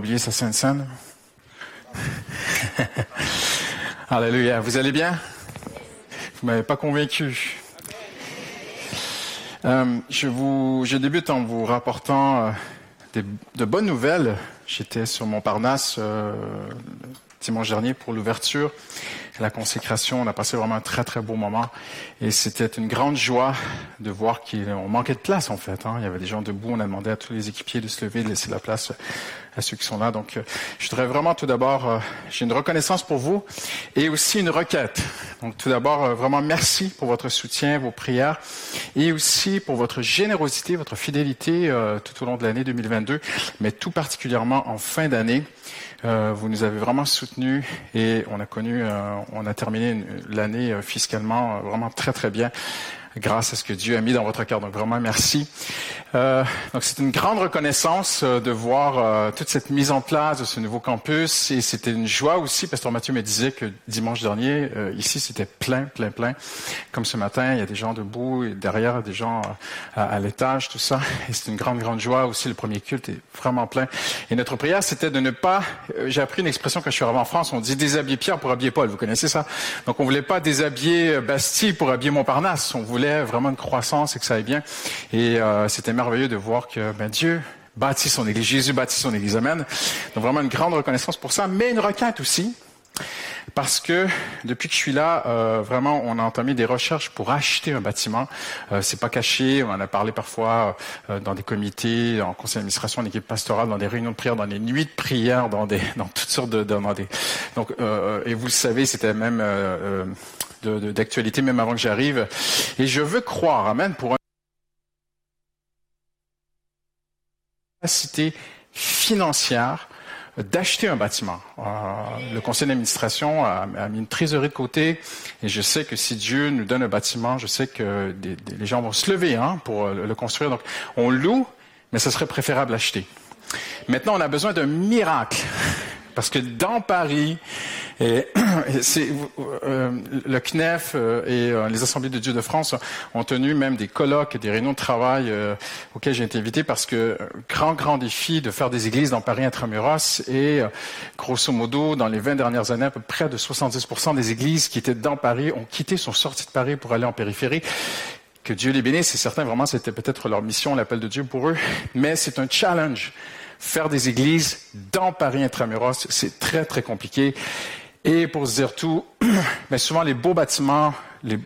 Oublié sa sainte scène. Alléluia. Vous allez bien? Vous m'avez pas convaincu. Euh, je vous, je débute en vous rapportant euh, de bonnes nouvelles. J'étais sur Montparnasse euh, dimanche dernier pour l'ouverture la consécration. On a passé vraiment un très, très beau moment. Et c'était une grande joie de voir qu'on manquait de place, en fait. Hein. Il y avait des gens debout. On a demandé à tous les équipiers de se lever, de laisser la place à ceux qui sont là. Donc, euh, je voudrais vraiment tout d'abord, euh, j'ai une reconnaissance pour vous et aussi une requête. Donc, tout d'abord, euh, vraiment merci pour votre soutien, vos prières et aussi pour votre générosité, votre fidélité tout au long de l'année 2022, mais tout particulièrement en fin d'année. Euh, vous nous avez vraiment soutenus et on a connu, euh, on a terminé l'année euh, fiscalement vraiment très très bien grâce à ce que Dieu a mis dans votre cœur. Donc vraiment merci. Euh, donc c'est une grande reconnaissance euh, de voir euh, toute cette mise en place de ce nouveau campus et c'était une joie aussi. Pasteur Mathieu me disait que dimanche dernier ici c'était plein, plein, plein. Comme ce matin, il y a des gens debout et derrière des gens à, l'étage, tout ça. Et c'est une grande, grande joie aussi. Le premier culte est vraiment plein. Et notre prière c'était de ne pas. J'ai appris une expression quand je suis arrivé en France. On dit déshabiller Pierre pour habiller Paul. Vous connaissez ça? Donc on voulait pas déshabiller Bastille pour habiller Montparnasse. Vraiment une croissance et que ça aille bien. Et euh, c'était merveilleux de voir que ben, Dieu bâtit son Église, Jésus bâtit son Église. Amen. Donc vraiment une grande reconnaissance pour ça, mais une requête aussi. Parce que depuis que je suis là, euh, vraiment, on a entamé des recherches pour acheter un bâtiment. Euh, c'est pas caché. On en a parlé parfois euh, dans des comités, en conseil d'administration, en équipe pastorale, dans des réunions de prière, dans des nuits de prière, dans des, dans toutes sortes de, dans des. Donc, et vous le savez, c'était même d'actualité même avant que j'arrive. Et je veux croire, amen, pour une capacité financière d'acheter un bâtiment. Euh, le conseil d'administration a, mis une trésorerie de côté et je sais que si Dieu nous donne un bâtiment, je sais que les gens vont se lever hein, pour le, le construire. Donc on loue, mais ce serait préférable d'acheter. Maintenant, on a besoin d'un miracle. Parce que dans Paris, euh, le CNEF euh, et euh, les Assemblées de Dieu de France ont tenu même des colloques et des réunions de travail auxquels j'ai été invité parce que grand, grand défi de faire des églises dans Paris intramuros et grosso modo, dans les 20 dernières années, à peu près de 70% des églises qui étaient dans Paris ont quitté, sont sorties de Paris pour aller en périphérie. Que Dieu les bénisse, c'est certain, vraiment, c'était peut-être leur mission, l'appel de Dieu pour eux, mais c'est un challenge faire des églises dans Paris intramuros, c'est très, très compliqué. Et pour se dire tout, mais souvent les beaux bâtiments les,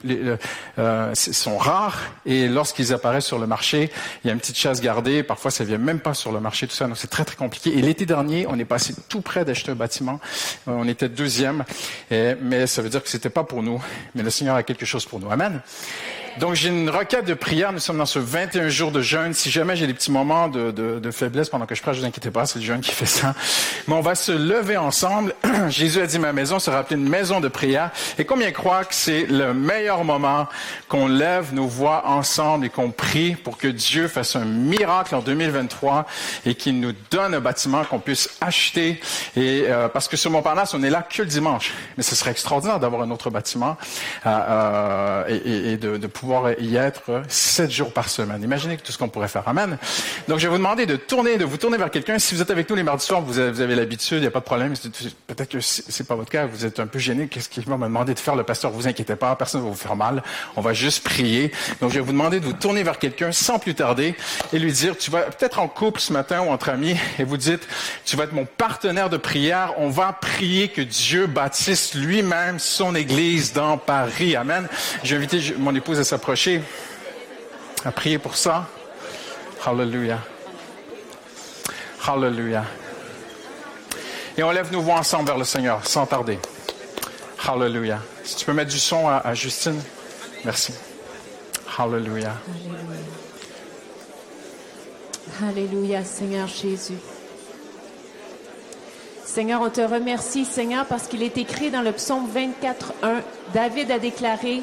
euh, sont rares et lorsqu'ils apparaissent sur le marché, il y a une petite chasse gardée. Parfois, ça vient même pas sur le marché, tout ça. Donc, c'est très, très compliqué. Et l'été dernier, on est passé tout près d'acheter un bâtiment. Euh, on était deuxième, mais ça veut dire que c'était pas pour nous. Mais le Seigneur a quelque chose pour nous. Amen. Donc, j'ai une requête de prière. Nous sommes dans ce 21 jours de jeûne. Si jamais j'ai des petits moments de, de, faiblesse pendant que je prêche, ne vous inquiétez pas, c'est le jeûne qui fait ça. Mais on va se lever ensemble. Jésus a dit, ma maison sera appelée une maison de prière. Et combien croient que c'est le meilleur moment qu'on lève nos voix ensemble et qu'on prie pour que Dieu fasse un miracle en 2023 et qu'il nous donne un bâtiment qu'on puisse acheter. Et euh, parce que sur Montparnasse, on est là que le dimanche. Mais ce serait extraordinaire d'avoir un autre bâtiment euh, euh et, et de, de pouvoir pouvoir y être sept jours par semaine. Imaginez tout ce qu'on pourrait faire. Amen. Donc, je vais vous demander de tourner, de vous tourner vers quelqu'un. Si vous êtes avec nous les mardis soirs, vous avez, l'habitude, il n'y a pas de problème. Peut-être que c'est pas votre cas, vous êtes un peu gêné. Qu'est-ce qu'il va me demander de faire, le pasteur? Vous inquiétez pas, personne ne va vous faire mal. On va juste prier. Donc, je vais vous demander de vous tourner vers quelqu'un sans plus tarder et lui dire, tu vas peut-être en couple ce matin ou entre amis et vous dites, tu vas être mon partenaire de prière. On va prier que Dieu bâtisse lui-même son église dans Paris. Amen. J'ai invité mon épouse à s'approcher, à prier pour ça. Hallelujah. Hallelujah. Et on lève nos voix ensemble vers le Seigneur, sans tarder. Hallelujah. Si tu peux mettre du son à, Justine. Merci. Hallelujah. Alléluia, Seigneur Jésus. Seigneur, on te remercie, Seigneur, parce qu'il est écrit dans le psaume 24.1, David a déclaré,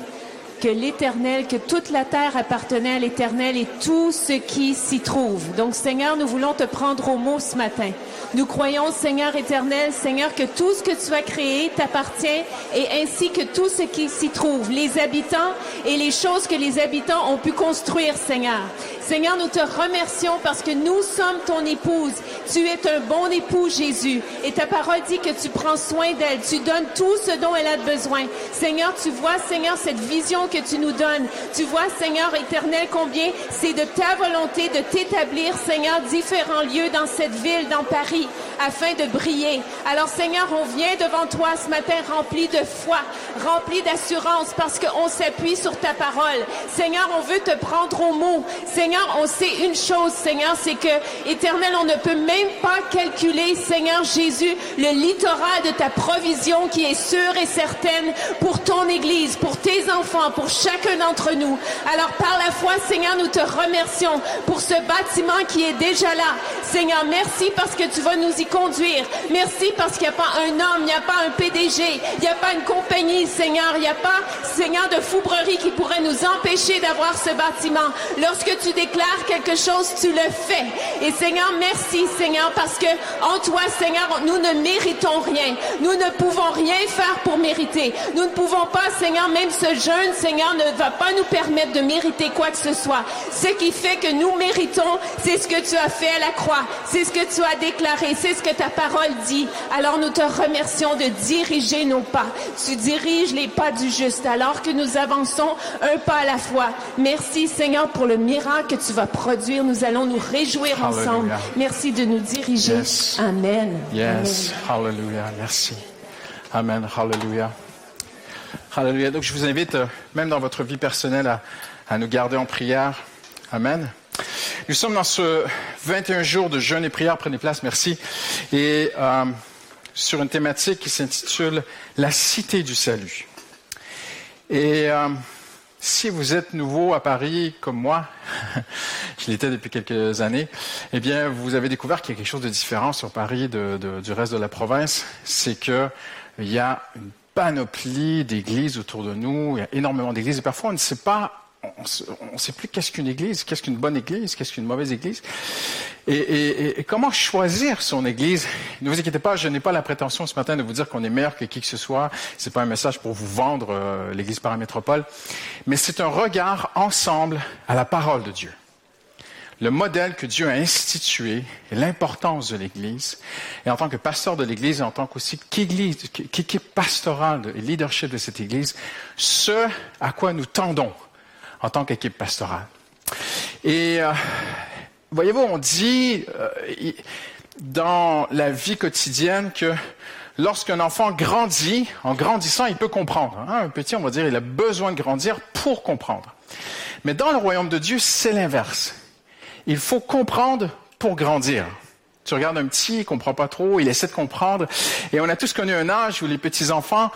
que l'Éternel, que toute la terre appartenait à l'Éternel et tout ce qui s'y trouve. Donc, Seigneur, nous voulons te prendre au mot ce matin. Nous croyons, Seigneur éternel, Seigneur, que tout ce que tu as créé t'appartient et ainsi que tout ce qui s'y trouve, les habitants et les choses que les habitants ont pu construire, Seigneur. Seigneur, nous te remercions parce que nous sommes ton épouse. Tu es un bon époux, Jésus. Et ta parole dit que tu prends soin d'elle. Tu donnes tout ce dont elle a besoin. Seigneur, tu vois, Seigneur, cette vision que tu nous donnes. Tu vois, Seigneur éternel, combien c'est de ta volonté de t'établir, Seigneur, différents lieux dans cette ville, dans Paris, afin de briller. Alors, Seigneur, on vient devant toi ce matin rempli de foi, rempli d'assurance, parce qu'on s'appuie sur ta parole. Seigneur, on veut te prendre au mot. Seigneur, on sait une chose, Seigneur, c'est que, éternel, on ne peut même pas calculer, Seigneur Jésus, le littoral de ta provision qui est sûre et certaine pour ton Église, pour tes enfants, pour chacun d'entre nous. Alors, par la foi, Seigneur, nous te remercions pour ce bâtiment qui est déjà là. Seigneur, merci parce que tu vas nous y conduire. Merci parce qu'il n'y a pas un homme, il n'y a pas un PDG, il n'y a pas une compagnie, Seigneur, il n'y a pas, Seigneur, de foubrerie qui pourrait nous empêcher d'avoir ce bâtiment. Lorsque tu déclares quelque chose, tu le fais. Et Seigneur, merci, Seigneur, parce que en toi, Seigneur, nous ne méritons rien. Nous ne pouvons rien faire pour mériter. Nous ne pouvons pas, Seigneur, même ce jeûne, Seigneur, ne va pas nous permettre de mériter quoi que ce soit. Ce qui fait que nous méritons, c'est ce que tu as fait à la croix. C'est ce que tu as déclaré. C'est ce que ta parole dit. Alors nous te remercions de diriger nos pas. Tu diriges les pas du juste alors que nous avançons un pas à la fois. Merci, Seigneur, pour le miracle que tu vas produire. Nous allons nous réjouir ensemble. Merci de nous diriger. Amen. Yes. Hallelujah. Merci. Amen. Hallelujah. Hallelujah. Donc, je vous invite, euh, même dans votre vie personnelle, à, nous garder en prière. Amen. Nous sommes dans ce 21 jours de jeûne et prière. Prenez place, merci. Et euh, sur une thématique qui s'intitule La cité du salut. Et euh, si vous êtes nouveau à Paris comme moi, je l'étais depuis quelques années, eh bien, vous avez découvert qu'il y a quelque chose de différent sur Paris du reste de la province. C'est que il y a une panoplie d'églises autour de nous. Il y a énormément d'églises. Et parfois, on ne sait pas on ne sait plus qu'est-ce qu'une église, qu'est-ce qu'une bonne église, qu'est-ce qu'une mauvaise église. Et, et, et, comment choisir son église? Ne vous inquiétez pas, je n'ai pas la prétention ce matin de vous dire qu'on est meilleur que qui que ce soit. C'est pas un message pour vous vendre euh, l'église paramétropole, mais c'est un regard ensemble à la parole de Dieu. Le modèle que Dieu a institué et l'importance de l'Église. Et en tant que pasteur de l'Église et en tant qu'aussi qu'équipe pastorale et leadership de cette Église, ce à quoi nous tendons en tant qu'équipe pastorale. Et euh, voyez-vous, on dit euh, dans la vie quotidienne que lorsqu'un enfant grandit, en grandissant, il peut comprendre. Hein, un petit, on va dire, il a besoin de grandir pour comprendre. Mais dans le royaume de Dieu, c'est l'inverse. Il faut comprendre pour grandir. Tu regardes un petit, il comprend pas trop, il essaie de comprendre. Et on a tous connu un âge où les petits-enfants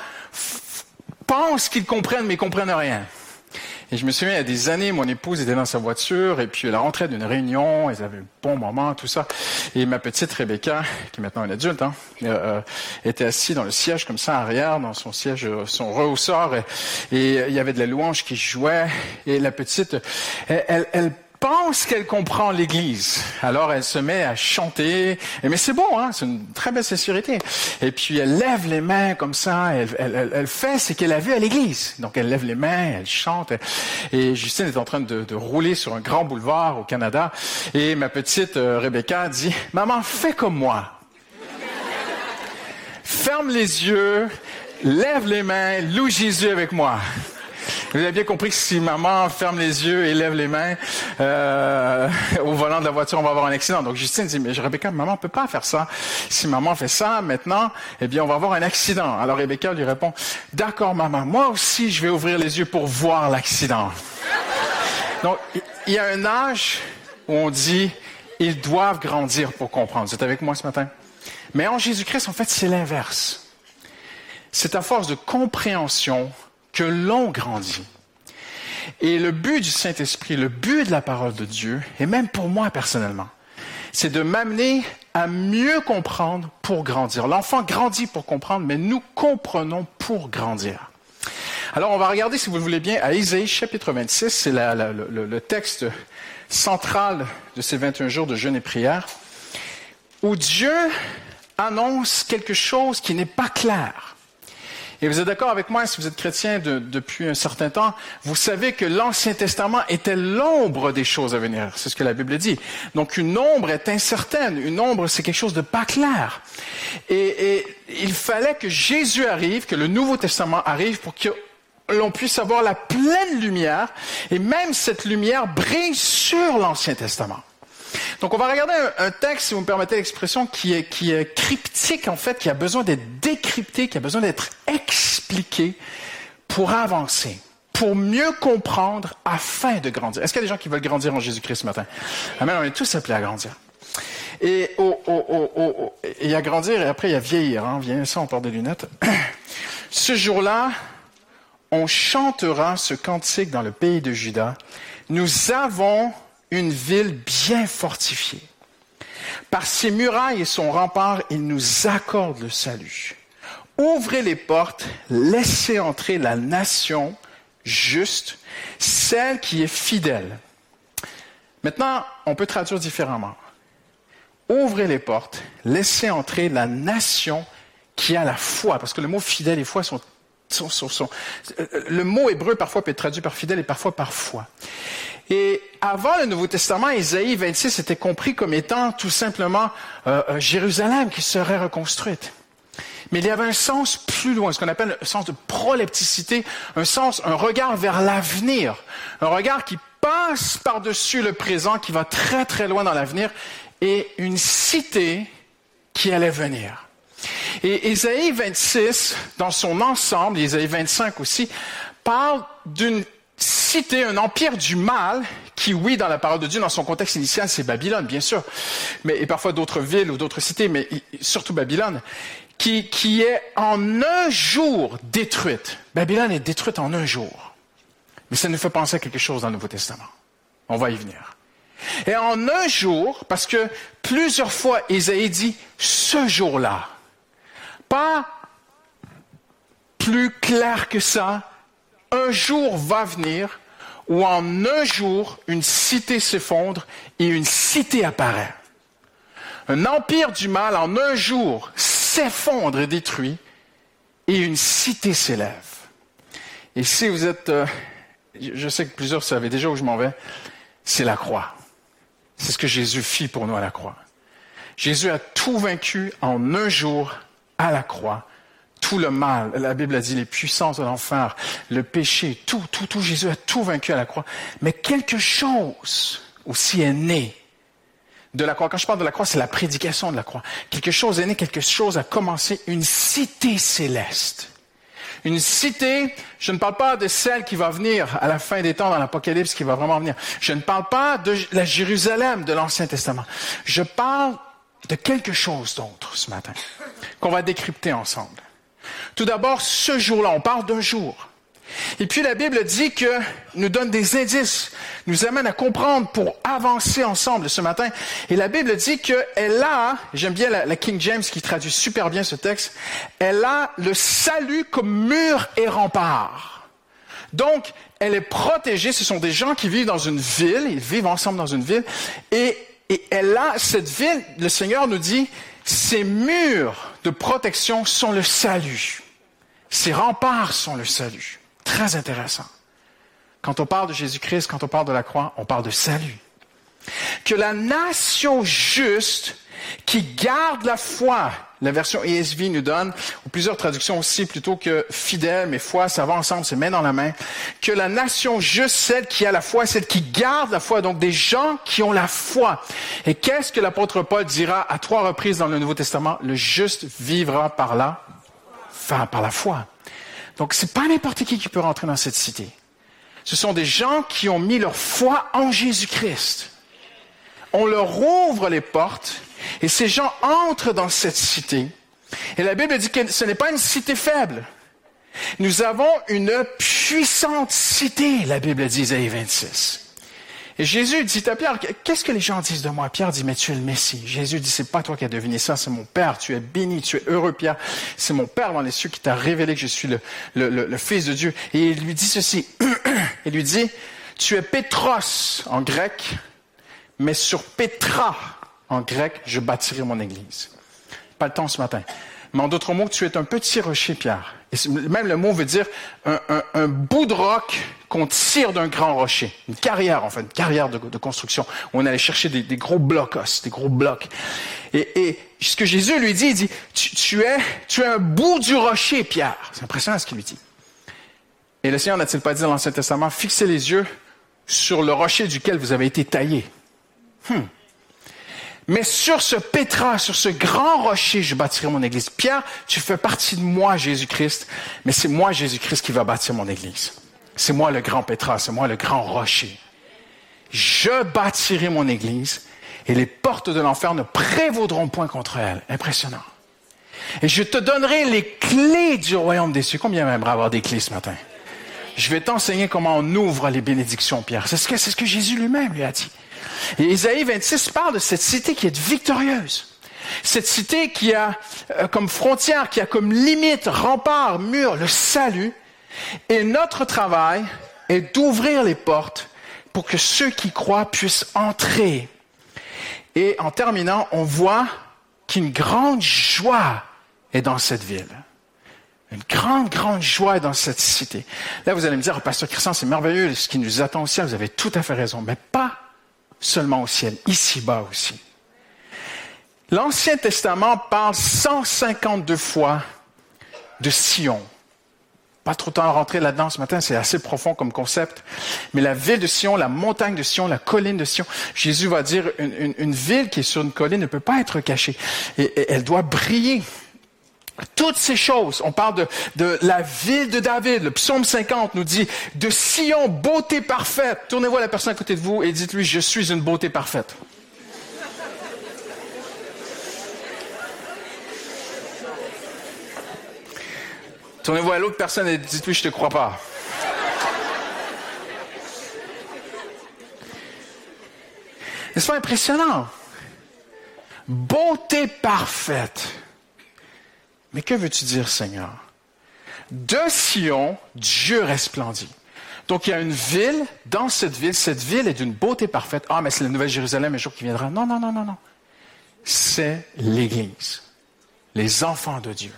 pensent qu'ils comprennent, mais ils comprennent rien. Et je me souviens, il y a des années, mon épouse était dans sa voiture et puis elle rentrait d'une réunion, elle avait un bon moment, tout ça. Et ma petite Rebecca, qui est maintenant une adulte, hein, euh, était assise dans le siège comme ça, arrière, dans son siège, son rehausseur. Et, et il y avait de la louange qui jouait. Et la petite, elle, elle pense qu'elle comprend l'Église. Alors elle se met à chanter. Mais c'est bon, hein, c'est une très belle sincérité. Et puis elle lève les mains comme ça. Elle, fait ce qu'elle a vu à l'Église. Donc elle lève les mains, elle chante. Et Justine est en train de, de rouler sur un grand boulevard au Canada. Et ma petite euh, Rebecca dit, maman, fais comme moi. Ferme les yeux, lève les mains, loue Jésus avec moi. Vous avez bien compris que si maman ferme les yeux et lève les mains euh, au volant de la voiture, on va avoir un accident. Donc Justine dit, mais Rebecca, maman peut pas faire ça. Si maman fait ça maintenant, eh bien, on va avoir un accident. Alors Rebecca lui répond, d'accord maman, moi aussi je vais ouvrir les yeux pour voir l'accident. Donc, il y a un âge où on dit, ils doivent grandir pour comprendre. Vous êtes avec moi ce matin? Mais en Jésus-Christ, en fait, c'est l'inverse. C'est à force de compréhension que l'on grandit. Et le but du Saint-Esprit, le but de la parole de Dieu, et même pour moi personnellement, c'est de m'amener à mieux comprendre pour grandir. L'enfant grandit pour comprendre, mais nous comprenons pour grandir. Alors, on va regarder, si vous le voulez bien, à Isaïe chapitre 26, c'est le, le texte central de ces 21 jours de jeûne et prière, où Dieu annonce quelque chose qui n'est pas clair. Et vous êtes d'accord avec moi, si vous êtes chrétien depuis un certain temps, vous savez que l'Ancien Testament était l'ombre des choses à venir. C'est ce que la Bible dit. Donc une ombre est incertaine. Une ombre, c'est quelque chose de pas clair. Et, il fallait que Jésus arrive, que le Nouveau Testament arrive pour que l'on puisse avoir la pleine lumière. Et même cette lumière brille sur l'Ancien Testament. Donc on va regarder un, texte, si vous me permettez l'expression, qui est, qui est cryptique en fait, qui a besoin d'être décrypté, qui a besoin d'être expliqué pour avancer, pour mieux comprendre afin de grandir. Est-ce qu'il y a des gens qui veulent grandir en Jésus-Christ ce matin? Amen, on est tous appelés à grandir. Et il y a grandir et après il y a vieillir. Hein. Viens ça, on porte des lunettes. Ce jour-là, on chantera ce cantique dans le pays de Juda. Nous avons une ville bien fortifiée. Par ses murailles et son rempart, il nous accorde le salut. Ouvrez les portes, laissez entrer la nation juste, celle qui est fidèle. Maintenant, on peut traduire différemment. Ouvrez les portes, laissez entrer la nation qui a la foi, parce que le mot fidèle et foi sont euh, le mot hébreu parfois peut être traduit par fidèle et parfois par foi. Et avant le Nouveau Testament, Isaïe 26 était compris comme étant tout simplement euh, euh, Jérusalem qui serait reconstruite. Mais il y avait un sens plus loin, ce qu'on appelle un sens de prolepticité, un sens, un regard vers l'avenir, un regard qui passe par-dessus le présent, qui va très très loin dans l'avenir, et une cité qui allait venir. Et Isaïe 26, dans son ensemble, Isaïe 25 aussi, parle d'une cité, un empire du mal, qui, oui, dans la parole de Dieu, dans son contexte initial, c'est Babylone, bien sûr, mais, et parfois d'autres villes ou d'autres cités, mais surtout Babylone, qui, qui est en un jour détruite. Babylone est détruite en un jour. Mais ça nous fait penser à quelque chose dans le Nouveau Testament. On va y venir. Et en un jour, parce que plusieurs fois Isaïe dit ce jour-là, pas plus clair que ça, un jour va venir où en un jour, une cité s'effondre et une cité apparaît. Un empire du mal en un jour s'effondre et détruit et une cité s'élève. Et si vous êtes, euh, je sais que plusieurs savent déjà où je m'en vais, c'est la croix. C'est ce que Jésus fit pour nous à la croix. Jésus a tout vaincu en un jour à la croix tout le mal. La Bible a dit les puissances de l'enfer, le péché, tout, tout, tout. Jésus a tout vaincu à la croix. Mais quelque chose aussi est né de la croix. Quand je parle de la croix, c'est la prédication de la croix. Quelque chose est né, quelque chose a commencé, une cité céleste. Une cité, je ne parle pas de celle qui va venir à la fin des temps dans l'Apocalypse, qui va vraiment venir. Je ne parle pas de la Jérusalem de l'Ancien Testament. Je parle de quelque chose d'autre ce matin, qu'on va décrypter ensemble. Tout d'abord, ce jour-là, on parle d'un jour. Et puis la Bible dit que nous donne des indices, nous amène à comprendre pour avancer ensemble ce matin. Et la Bible dit qu'elle a, j'aime bien la, King James qui traduit super bien ce texte, elle a le salut comme mur et rempart. Donc, elle est protégée. Ce sont des gens qui vivent dans une ville, ils vivent ensemble dans une ville, et, et elle a cette ville. Le Seigneur nous dit, ces murs de protection sont le salut. Ces remparts sont le salut. Très intéressant. Quand on parle de Jésus-Christ, quand on parle de la croix, on parle de salut. Que la nation juste qui garde la foi, la version ESV nous donne, ou plusieurs traductions aussi, plutôt que fidèle, mais foi, ça va ensemble, c'est main dans la main, que la nation juste, celle qui a la foi, celle qui garde la foi, donc des gens qui ont la foi. Et qu'est-ce que l'apôtre Paul dira à trois reprises dans le Nouveau Testament? Le juste vivra par là par la foi. Donc, c'est pas n'importe qui qui peut rentrer dans cette cité. Ce sont des gens qui ont mis leur foi en Jésus-Christ. On leur ouvre les portes et ces gens entrent dans cette cité. Et la Bible dit que ce n'est pas une cité faible. Nous avons une puissante cité, la Bible dit, Isaïe 26. Et Jésus dit à Pierre, qu'est-ce que les gens disent de moi? Pierre dit, mais tu es le Messie. Jésus dit, c'est pas toi qui as deviné ça, c'est mon Père. Tu es béni, tu es heureux, Pierre. C'est mon Père dans les cieux qui t'a révélé que je suis le, Fils de Dieu. Et il lui dit ceci. il lui dit, tu es Pétros en grec, mais sur Pétra en grec, je bâtirai mon église. Pas le temps ce matin. Mais en d'autres mots, tu es un petit rocher, Pierre. même le mot veut dire un, bout de roc qu'on tire d'un grand rocher. Une carrière, en fait, une carrière de, construction. Où on allait chercher des, gros blocs, des gros blocs. Et, ce que Jésus lui dit, il dit, tu, es, tu es un bout du rocher, Pierre. C'est impressionnant ce qu'il lui dit. Et le Seigneur n'a-t-il pas dit dans l'Ancien Testament, fixez les yeux sur le rocher duquel vous avez été taillé. Hmm. Mais sur ce pétra, sur ce grand rocher, je bâtirai mon église. Pierre, tu fais partie de moi, Jésus-Christ, mais c'est moi, Jésus-Christ, qui va bâtir mon église. C'est moi le grand pétra, c'est moi le grand rocher. Je bâtirai mon église et les portes de l'enfer ne prévaudront point contre elle. Impressionnant. Et je te donnerai les clés du royaume des cieux. Combien aimerait avoir des clés ce matin? Je vais t'enseigner comment on ouvre les bénédictions, Pierre. C'est ce que, c'est ce que Jésus lui-même lui a dit. Et Isaïe 26 parle de cette cité qui est victorieuse. Cette cité qui a euh, comme frontière, qui a comme limite, rempart, mur, le salut. Et notre travail est d'ouvrir les portes pour que ceux qui croient puissent entrer. Et en terminant, on voit qu'une grande joie est dans cette ville. Une grande, grande joie est dans cette cité. Là, vous allez me dire, Pasteur Christian, c'est merveilleux ce qui nous attend au ciel. Vous avez tout à fait raison. Mais pas seulement au ciel, ici-bas aussi. L'Ancien Testament parle 152 fois de Sion. Pas trop temps à rentrer là-dedans ce matin, c'est assez profond comme concept. Mais la ville de Sion, la montagne de Sion, la colline de Sion, Jésus va dire une, ville qui est sur une colline ne peut pas être cachée. et elle doit briller. Toutes ces choses, on parle de, de, la ville de David, le psaume 50 nous dit, de Sion, beauté parfaite. Tournez-vous à la personne à côté de vous et dites-lui, je suis une beauté parfaite. Tournez-vous à l'autre personne et dites-lui, je te crois pas. N'est-ce pas impressionnant? Beauté parfaite. Mais que veux-tu dire, Seigneur? De Sion, Dieu resplendit. Donc il y a une ville, dans cette ville, cette ville est d'une beauté parfaite. Ah, mais c'est la Nouvelle Jérusalem un jour qui viendra. Non, non, non, non, non. C'est l'Église, les enfants de Dieu.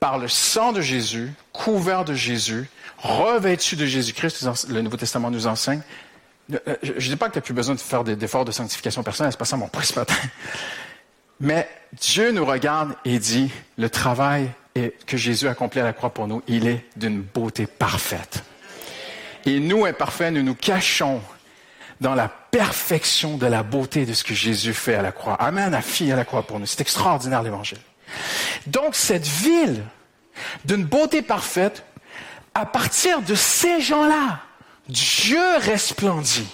Par le sang de Jésus, couvert de Jésus, revêtus de Jésus-Christ, le Nouveau Testament nous enseigne. Euh, je ne dis pas que tu n'as plus besoin de faire des efforts de sanctification personnelle, c'est pas ça mon prix ce matin. Mais Dieu nous regarde et dit, le travail que Jésus a accompli à la croix pour nous, il est d'une beauté parfaite. Et nous, imparfaits, nous nous cachons dans la perfection de la beauté de ce que Jésus fait à la croix. Amen, a fille à la croix pour nous. C'est extraordinaire l'évangile. Donc cette ville, d'une beauté parfaite, à partir de ces gens-là, Dieu resplendit.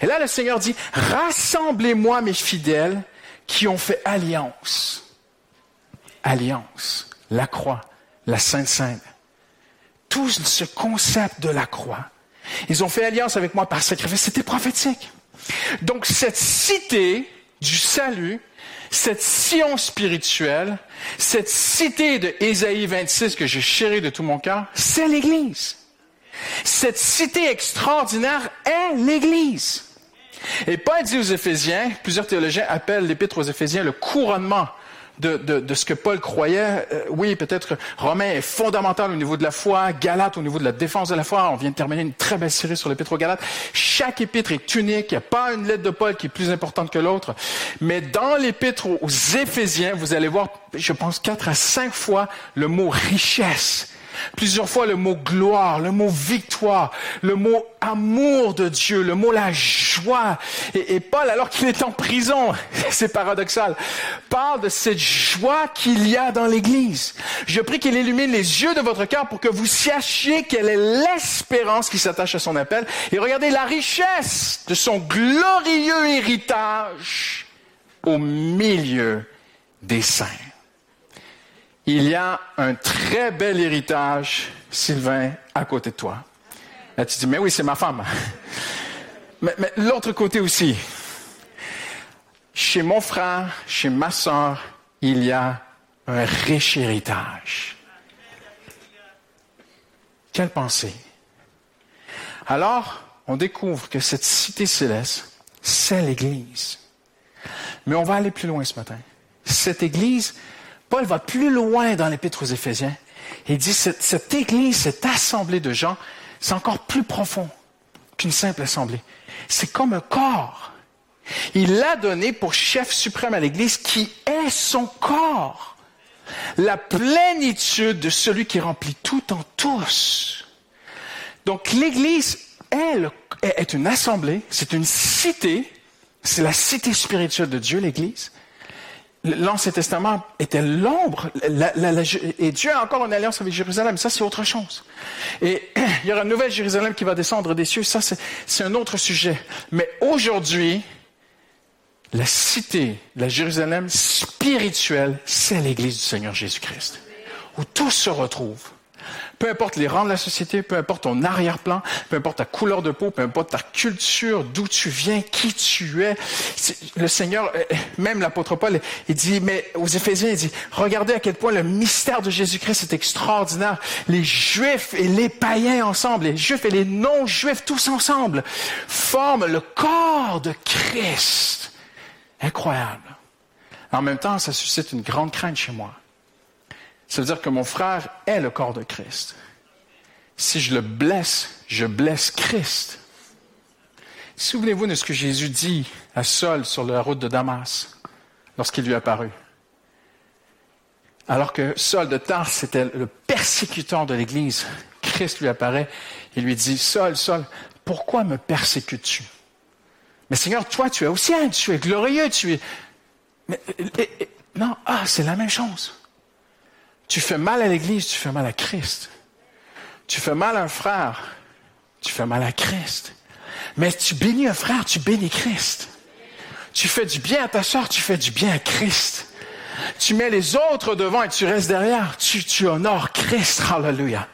Et là, le Seigneur dit, rassemblez-moi mes fidèles qui ont fait alliance. Alliance, la croix, la Sainte Sainte. Tout ce concept de la croix. Ils ont fait alliance avec moi par sacrifice. C'était prophétique. Donc cette cité du salut, cette Sion spirituelle, cette cité de Ésaïe 26 que j'ai chérie de tout mon cœur, c'est l'Église. Cette cité extraordinaire est l'Église. Et Paul dit aux Éphésiens, plusieurs théologiens appellent l'épître aux Éphésiens le couronnement de, ce que Paul croyait. Euh, oui, peut-être Romain est fondamental au niveau de la foi, Galate au niveau de la défense de la foi. On vient de terminer une très belle série sur l'épître aux Galates. Chaque épître est unique. Il n'y a pas une lettre de Paul qui est plus importante que l'autre. Mais dans l'épître aux Éphésiens, vous allez voir, je pense, quatre à cinq fois le mot richesse Plusieurs fois le mot gloire, le mot victoire, le mot amour de Dieu, le mot la joie. Et, Paul, alors qu'il est en prison, c'est paradoxal, parle de cette joie qu'il y a dans l'Église. Je prie qu'il illumine les yeux de votre cœur pour que vous sachiez quelle est l'espérance qui s'attache à son appel. Et regardez la richesse de son glorieux héritage au milieu des saints il y a un très bel héritage, Sylvain, à côté de toi. Là, tu dis, mais oui, c'est ma femme. mais, l'autre côté aussi. Chez mon frère, chez ma soeur, il y a un riche héritage. Quelle pensée. Alors, on découvre que cette cité céleste, c'est l'Église. Mais on va aller plus loin ce matin. Cette Église, Paul va plus loin dans l'Épître aux Éphésiens il dit, cette, église, cette assemblée de gens, c'est encore plus profond qu'une simple assemblée. C'est comme un corps. Il l'a donné pour chef suprême à l'église qui est son corps. La plénitude de celui qui remplit tout en tous. Donc l'église, est une assemblée, c'est une cité, c'est la cité spirituelle de Dieu, l'église. L'Ancien Testament était l'ombre, et Dieu a encore une alliance avec Jérusalem, ça c'est autre chose. Et il y aura une nouvelle Jérusalem qui va descendre des cieux, ça c'est un autre sujet. Mais aujourd'hui, la cité, la Jérusalem spirituelle, c'est l'Église du Seigneur Jésus-Christ, où tout se retrouve. Peu importe les rangs de la société, peu importe ton arrière-plan, peu importe ta couleur de peau, peu importe ta culture, d'où tu viens, qui tu es. Le Seigneur, euh, même l'apôtre Paul, il dit, mais aux Éphésiens, il dit, regardez à quel point le mystère de Jésus-Christ est extraordinaire. Les Juifs et les païens ensemble, les Juifs et les non-Juifs tous ensemble, forment le corps de Christ. Incroyable. En même temps, ça suscite une grande crainte chez moi. Ça veut dire que mon frère est le corps de Christ. Si je le blesse, je blesse Christ. Souvenez-vous de ce que Jésus dit à Saul sur la route de Damas lorsqu'il lui apparut. Alors que Saul de Tarse était le persécuteur de l'Église, Christ lui apparaît et lui dit, Saul, Saul, pourquoi me persécutes-tu? Mais Seigneur, toi, tu es aussi un, tu es glorieux, tu es... Mais, non, ah, c'est la même chose. Tu fais mal à l'Église, tu fais mal à Christ. Tu fais mal à un frère, tu fais mal à Christ. Mais tu bénis un frère, tu bénis Christ. Tu fais du bien à ta soeur, tu fais du bien à Christ. Tu mets les autres devant et tu restes derrière. Tu, tu honores Christ. Hallelujah.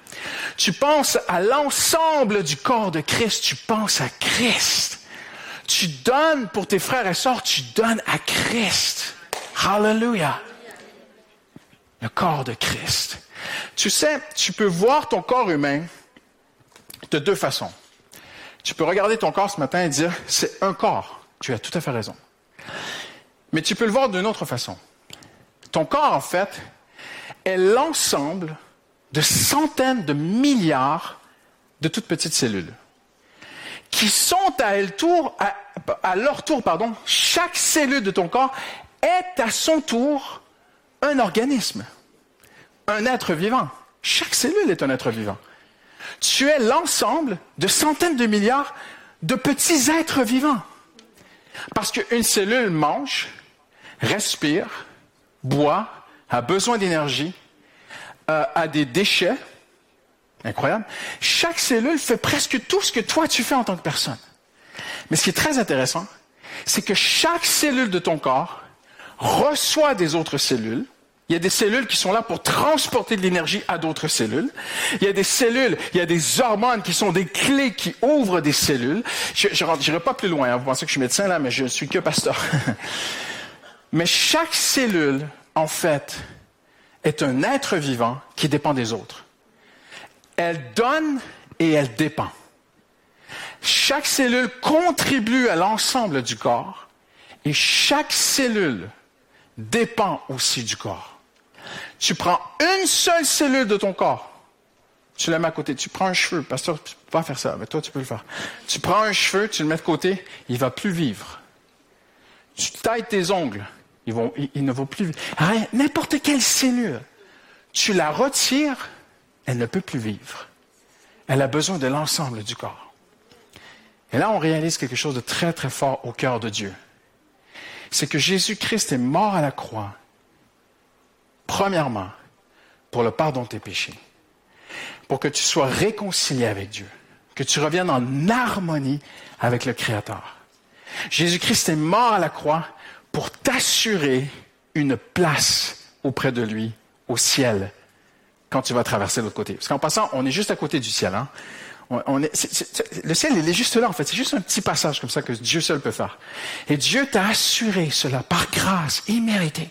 Tu penses à l'ensemble du corps de Christ. Tu penses à Christ. Tu donnes pour tes frères et sœurs. Tu donnes à Christ. Hallelujah le corps de Christ. Tu sais, tu peux voir ton corps humain de deux façons. Tu peux regarder ton corps ce matin et dire, c'est un corps. Tu as tout à fait raison. Mais tu peux le voir d'une autre façon. Ton corps, en fait, est l'ensemble de centaines de milliards de toutes petites cellules qui sont à, tour, leur tour, pardon, chaque cellule de ton corps est à son tour un organisme, un être vivant. Chaque cellule est un être vivant. Tu es l'ensemble de centaines de milliards de petits êtres vivants. Parce qu'une cellule mange, respire, boit, a besoin d'énergie, euh, a des déchets. Incroyable. Chaque cellule fait presque tout ce que toi tu fais en tant que personne. Mais ce qui est très intéressant, c'est que chaque cellule de ton corps reçoit des autres cellules. Il y a des cellules qui sont là pour transporter de l'énergie à d'autres cellules. Il y a des cellules, il y a des hormones qui sont des clés qui ouvrent des cellules. Je n'irai pas plus loin. Hein. Vous pensez que je suis médecin là, mais je ne suis que pasteur. mais chaque cellule, en fait, est un être vivant qui dépend des autres. Elle donne et elle dépend. Chaque cellule contribue à l'ensemble du corps et chaque cellule dépend aussi du corps. Tu prends une seule cellule de ton corps, tu la mets à côté. Tu prends un cheveu, pasteur, tu peux pas faire ça, mais toi tu peux le faire. Tu prends un cheveu, tu le mets de côté, il va plus vivre. Tu tailles tes ongles, ils, ne vont plus vivre. N'importe quelle cellule, tu la retires, elle ne peut plus vivre. Elle a besoin de l'ensemble du corps. Et là, on réalise quelque chose de très très fort au cœur de Dieu c'est que Jésus-Christ est mort à la croix, premièrement, pour le pardon de tes péchés, pour que tu sois réconcilié avec Dieu, que tu reviennes en harmonie avec le Créateur. Jésus-Christ est mort à la croix pour t'assurer une place auprès de lui au ciel quand tu vas traverser l'autre côté. Parce qu'en passant, on est juste à côté du ciel. Hein? Le ciel, il est juste là, en fait. C'est juste un petit passage comme ça que Dieu seul peut faire. Et Dieu t'a assuré cela par grâce imméritée.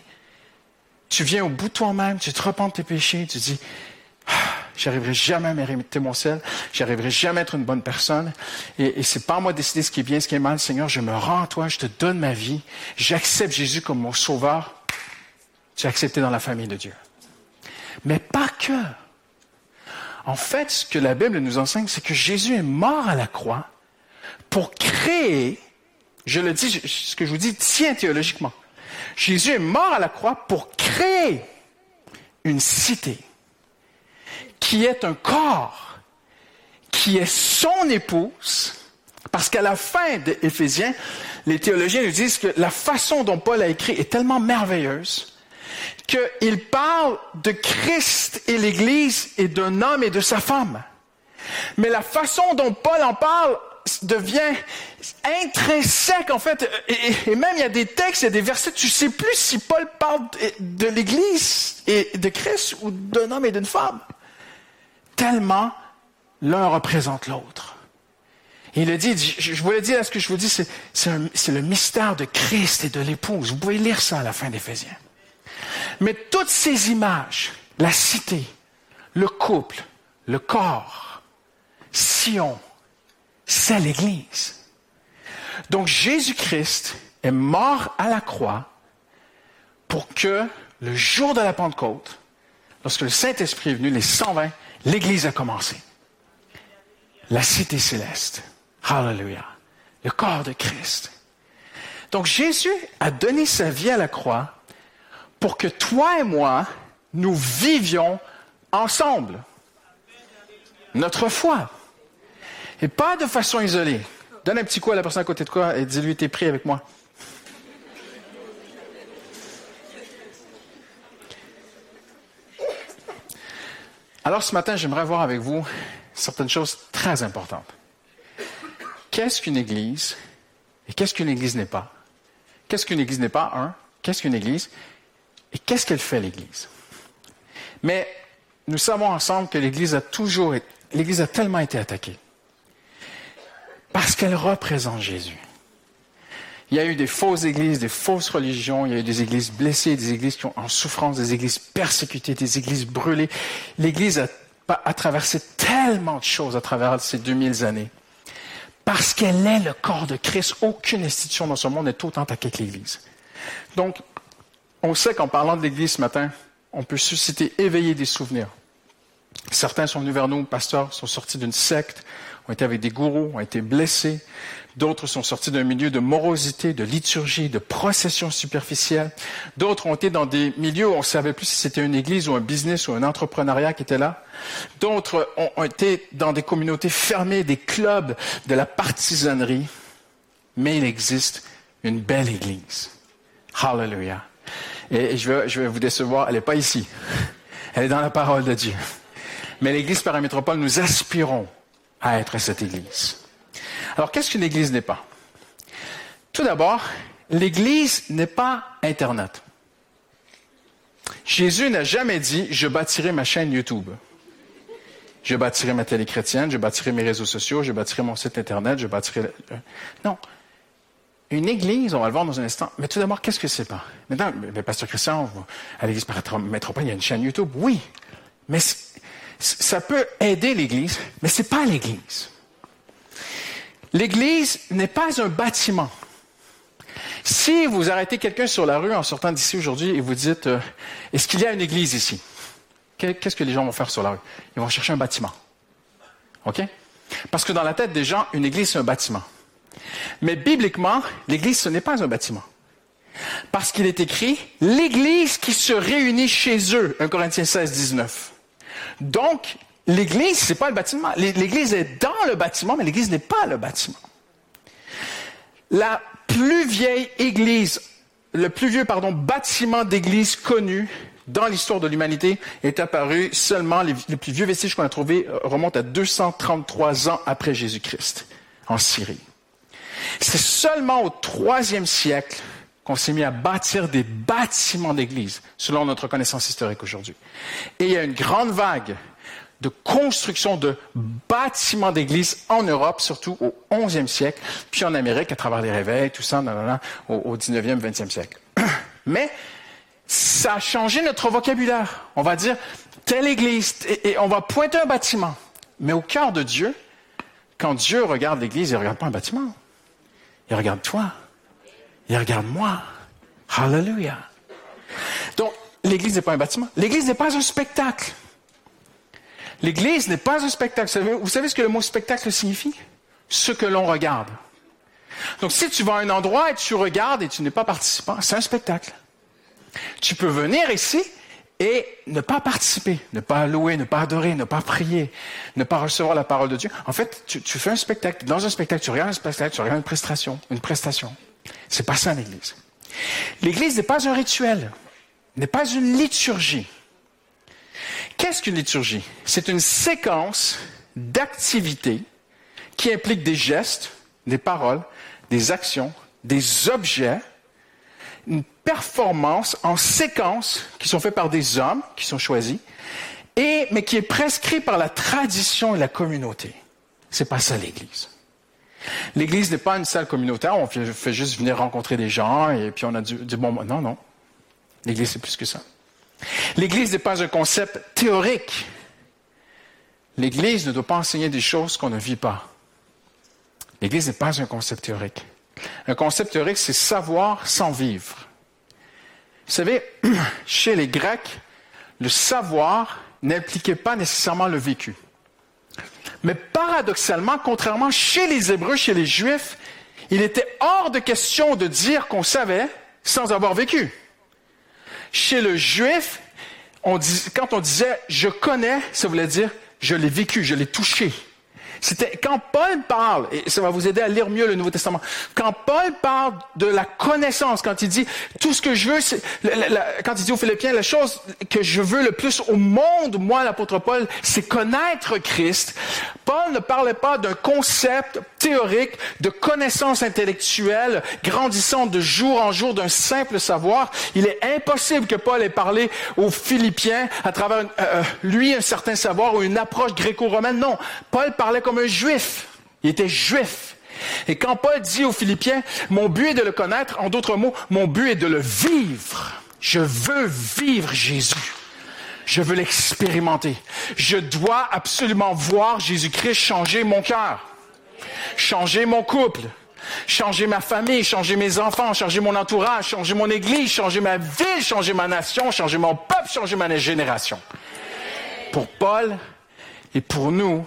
Tu viens au bout de toi-même, tu te repens de tes péchés, tu dis, ah, j'arriverai jamais à mériter mon ciel, j'arriverai jamais à être une bonne personne, et, c'est pas moi de décider ce qui est bien, ce qui est mal, Seigneur, je me rends à toi, je te donne ma vie, j'accepte Jésus comme mon sauveur, tu es accepté dans la famille de Dieu. Mais pas que. En fait, ce que la Bible nous enseigne, c'est que Jésus est mort à la croix pour créer, je le dis, ce que je vous dis tient théologiquement. Jésus est mort à la croix pour créer une cité qui est un corps, qui est son épouse, parce qu'à la fin d'Éphésiens, les théologiens nous disent que la façon dont Paul a écrit est tellement merveilleuse qu'il parle de Christ et l'Église et d'un homme et de sa femme. Mais la façon dont Paul en parle devient intrinsèque en fait. Et, même il y a des textes, il y a des versets, tu sais plus si Paul parle de, l'Église et de Christ ou d'un homme et d'une femme. Tellement l'un représente l'autre. Il a dit, je vous l'ai dit, là, ce que je vous dis, c'est le mystère de Christ et de l'épouse. Vous pouvez lire ça à la fin d'Éphésiens. Mais toutes ces images, la cité, le couple, le corps, Sion, c'est l'Église. Donc Jésus-Christ est mort à la croix pour que le jour de la Pentecôte, lorsque le Saint-Esprit est venu, les 120, l'Église a commencé. La cité céleste. Hallelujah. Le corps de Christ. Donc Jésus a donné sa vie à la croix pour que toi et moi, nous vivions ensemble. Notre foi. Et pas de façon isolée. Donne un petit coup à la personne à côté de toi et dis-lui, t'es pris avec moi. Alors ce matin, j'aimerais voir avec vous certaines choses très importantes. Qu'est-ce qu'une église et qu'est-ce qu'une église n'est pas? Qu'est-ce qu'une église n'est pas? Un, qu'est-ce qu'une église? Et qu'est-ce qu'elle fait, l'Église? Mais nous savons ensemble que l'Église a toujours, l'Église a tellement été attaquée. Parce qu'elle représente Jésus. Il y a eu des fausses églises, des fausses religions, il y a eu des églises blessées, des églises qui ont en souffrance, des églises persécutées, des églises brûlées. L'Église a, a traversé tellement de choses à travers ces 2000 années. Parce qu'elle est le corps de Christ, aucune institution dans ce monde n'est autant attaquée que l'Église. Donc, on sait qu'en parlant de l'Église ce matin, on peut susciter, éveiller des souvenirs. Certains sont venus vers nous, pasteurs, sont sortis d'une secte, ont été avec des gourous, ont été blessés. D'autres sont sortis d'un milieu de morosité, de liturgie, de procession superficielle. D'autres ont été dans des milieux où on ne savait plus si c'était une église ou un business ou un entrepreneuriat qui était là. D'autres ont été dans des communautés fermées, des clubs, de la partisanerie. Mais il existe une belle église. Hallelujah. Et je vais, vous décevoir, elle n'est pas ici. Elle est dans la parole de Dieu. Mais l'Église paramétropole, nous aspirons à être cette Église. Alors, qu'est-ce qu'une Église n'est pas? Tout d'abord, l'Église n'est pas Internet. Jésus n'a jamais dit, je bâtirai ma chaîne YouTube. Je bâtirai ma télé chrétienne, je bâtirai mes réseaux sociaux, je bâtirai mon site Internet, je bâtirai... Non, une église, on va le voir dans un instant, mais tout d'abord, qu'est-ce que c'est pas? Maintenant, le pasteur Christian, à l'église métropole, il y a une chaîne YouTube. Oui, mais ça peut aider l'église, mais c'est pas l'église. L'église n'est pas un bâtiment. Si vous arrêtez quelqu'un sur la rue en sortant d'ici aujourd'hui et vous dites, euh, est-ce qu'il y a une église ici? Qu'est-ce que les gens vont faire sur la rue? Ils vont chercher un bâtiment. OK? Parce que dans la tête des gens, une église, c'est un bâtiment. Mais bibliquement, l'Église, ce n'est pas un bâtiment. Parce qu'il est écrit, l'Église qui se réunit chez eux, 1 Corinthiens 16, 19. Donc, l'Église, c'est pas le bâtiment. L'Église est dans le bâtiment, mais l'Église n'est pas le bâtiment. La plus vieille Église, le plus vieux, bâtiment d'Église connu dans l'histoire de l'humanité est apparu seulement, les, les plus vieux vestiges qu'on a trouvés euh, remontent à 233 ans après Jésus-Christ, en Syrie. C'est seulement au troisième siècle qu'on s'est mis à bâtir des bâtiments d'église, selon notre connaissance historique aujourd'hui. Et il y a une grande vague de construction de bâtiments d'église en Europe, surtout au 11e siècle, puis en Amérique, à travers les réveils, tout ça, au, au 19e, 20e siècle. Mais ça a changé notre vocabulaire. On va dire telle église, et, et on va pointer un bâtiment. Mais au cœur de Dieu, quand Dieu regarde l'église, il ne regarde pas un bâtiment. Il regarde toi. Il regarde moi. Hallelujah. Donc, l'Église n'est pas un bâtiment. L'Église n'est pas un spectacle. L'Église n'est pas un spectacle. Vous savez, ce que le mot spectacle signifie? Ce que l'on regarde. Donc si tu vas à un endroit et tu regardes et tu n'es pas participant, c'est un spectacle. Tu peux venir ici et ne pas participer, ne pas louer, ne pas adorer, ne pas prier, ne pas recevoir la parole de Dieu. En fait, tu, fais un spectacle. Dans un spectacle, tu regardes un spectacle, tu regardes une prestation, une prestation. C'est pas ça l'Église. L'Église n'est pas un rituel, n'est pas une liturgie. Qu'est-ce qu'une liturgie? C'est une séquence d'activités qui implique des gestes, des paroles, des actions, des objets, une performance en séquence qui sont faites par des hommes qui sont choisis, et, mais qui est prescrit par la tradition et la communauté. C'est pas ça l'Église. L'Église n'est pas une salle communautaire, on fait juste venir rencontrer des gens et puis on a du, bon. Non, non. L'Église, c'est plus que ça. L'Église n'est pas un concept théorique. L'Église ne doit pas enseigner des choses qu'on ne vit pas. L'Église n'est pas un concept théorique. Un concept théorique, c'est savoir sans vivre. Vous savez, chez les Grecs, le savoir n'impliquait pas nécessairement le vécu. Mais paradoxalement, contrairement chez les Hébreux, chez les Juifs, il était hors de question de dire qu'on savait sans avoir vécu. Chez le Juif, quand on disait je connais, ça voulait dire je l'ai vécu, je l'ai touché. C'était quand Paul parle, et ça va vous aider à lire mieux le Nouveau Testament, quand Paul parle de la connaissance, quand il dit tout ce que je veux, c'est, quand il dit aux Philippiens, la chose que je veux le plus au monde, moi l'apôtre Paul, c'est connaître Christ. Paul ne parlait pas d'un concept théorique de connaissance intellectuelle grandissant de jour en jour d'un simple savoir. Il est impossible que Paul ait parlé aux Philippiens à travers euh, euh, lui un certain savoir ou une approche gréco-romaine. Non, Paul parlait comme un juif. Il était juif. Et quand Paul dit aux Philippiens, mon but est de le connaître, en d'autres mots, mon but est de le vivre. Je veux vivre Jésus. Je veux l'expérimenter. Je dois absolument voir Jésus-Christ changer mon cœur, changer mon couple, changer ma famille, changer mes enfants, changer mon entourage, changer mon église, changer ma ville, changer ma nation, changer mon peuple, changer ma génération. Pour Paul et pour nous,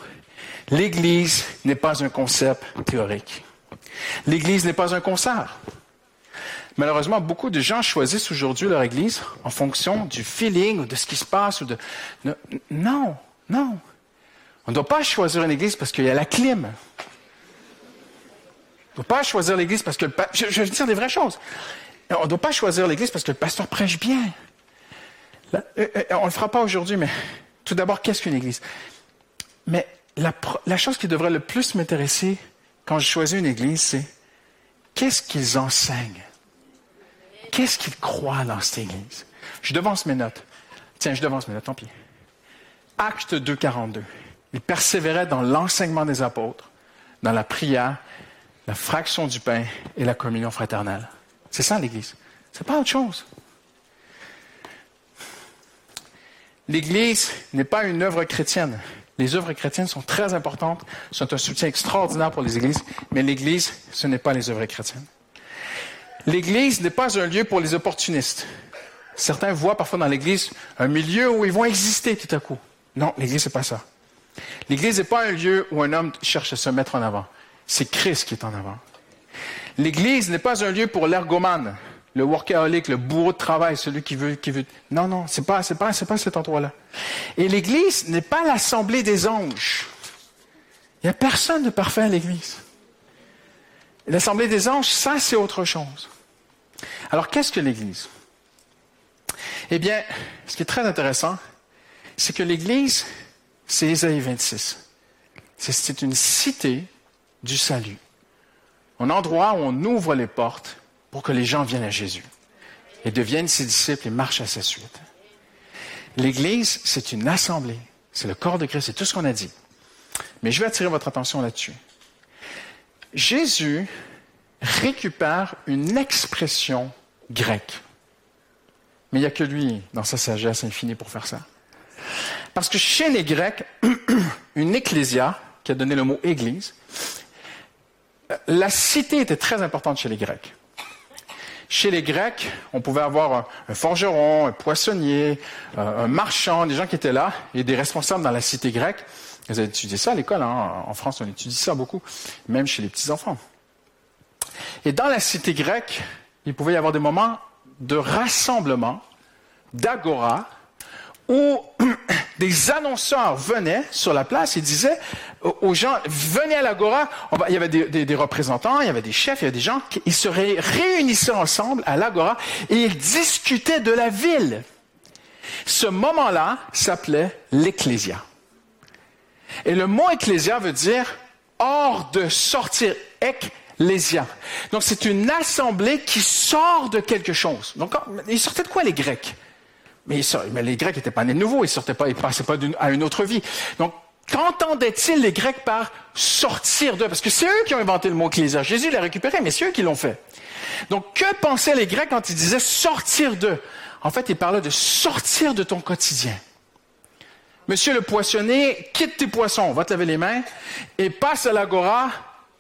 L'Église n'est pas un concept théorique. L'Église n'est pas un concert. Malheureusement, beaucoup de gens choisissent aujourd'hui leur Église en fonction du feeling ou de ce qui se passe. Non, non. On ne doit pas choisir une Église parce qu'il y a la clim. On ne doit pas choisir l'Église parce que le je, je, vais dire des vraies choses. On ne doit pas choisir l'Église parce que le pasteur prêche bien. Euh, euh, on ne le fera pas aujourd'hui, mais tout d'abord, qu'est-ce qu'une Église? Mais la, chose qui devrait le plus m'intéresser quand je choisis une église, c'est qu'est-ce qu'ils enseignent? Qu'est-ce qu'ils croient dans cette église? Je devance mes notes. Tiens, je devance mes notes, tant pis. Acte 2, 42. Ils persévéraient dans l'enseignement des apôtres, dans la prière, la fraction du pain et la communion fraternelle. C'est ça l'Église. C'est pas autre chose. L'Église n'est pas une œuvre chrétienne. Les œuvres chrétiennes sont très importantes, sont un soutien extraordinaire pour les églises, mais l'Église, ce n'est pas les œuvres chrétiennes. L'Église n'est pas un lieu pour les opportunistes. Certains voient parfois dans l'Église un milieu où ils vont exister tout à coup. Non, l'Église, n'est pas ça. L'Église n'est pas un lieu où un homme cherche à se mettre en avant. C'est Christ qui est en avant. L'Église n'est pas un lieu pour l'ergomane le workaholic, le bourreau de travail, celui qui veut, qui veut. Non, non, c'est pas, c'est pas, c'est pas cet endroit-là. Et l'Église n'est pas l'assemblée des anges. Il n'y a personne de parfait à l'Église. L'assemblée des anges, ça, c'est autre chose. Alors, qu'est-ce que l'Église? Eh bien, ce qui est très intéressant, c'est que l'Église, c'est Ésaïe 26. C'est une cité du salut. Un endroit où on ouvre les portes pour que les gens viennent à Jésus et deviennent ses disciples et marchent à sa suite. L'Église, c'est une assemblée. C'est le corps de Christ, c'est tout ce qu'on a dit. Mais je vais attirer votre attention là-dessus. Jésus récupère une expression grecque. Mais il n'y a que lui, dans sa sagesse infinie, pour faire ça. Parce que chez les Grecs, une ecclésia, qui a donné le mot église, la cité était très importante chez les Grecs. Chez les Grecs, on pouvait avoir un, forgeron, un poissonnier, euh, un marchand, des gens qui étaient là, et des responsables dans la cité grecque. Vous avez étudié ça à l'école, hein? en France on étudie ça beaucoup, même chez les petits-enfants. Et dans la cité grecque, il pouvait y avoir des moments de rassemblement, d'agora, où des annonceurs venaient sur la place et disaient aux gens, venez à l'agora. Il y avait des, représentants, il y avait des chefs, il y avait des gens qui ils se réunissaient ensemble à l'agora et ils discutaient de la ville. Ce moment-là s'appelait l'ecclésia. Et le mot ecclésia veut dire hors de sortir. Ecclésia. Donc c'est une assemblée qui sort de quelque chose. Donc ils sortaient de quoi les Grecs? Mais, les Grecs n'étaient pas nés de nouveau, ils sortaient pas, ils passaient pas à une autre vie. Donc qu'entendaient-ils les Grecs par sortir d'eux? Parce que c'est eux qui ont inventé le mot ecclésia. Jésus l'a récupéré, mais c'est eux qui l'ont fait. Donc que pensaient les Grecs quand ils disaient sortir d'eux? En fait, ils parlaient de sortir de ton quotidien. Monsieur le poissonnier, quitte tes poissons, va te laver les mains et passe à l'agora,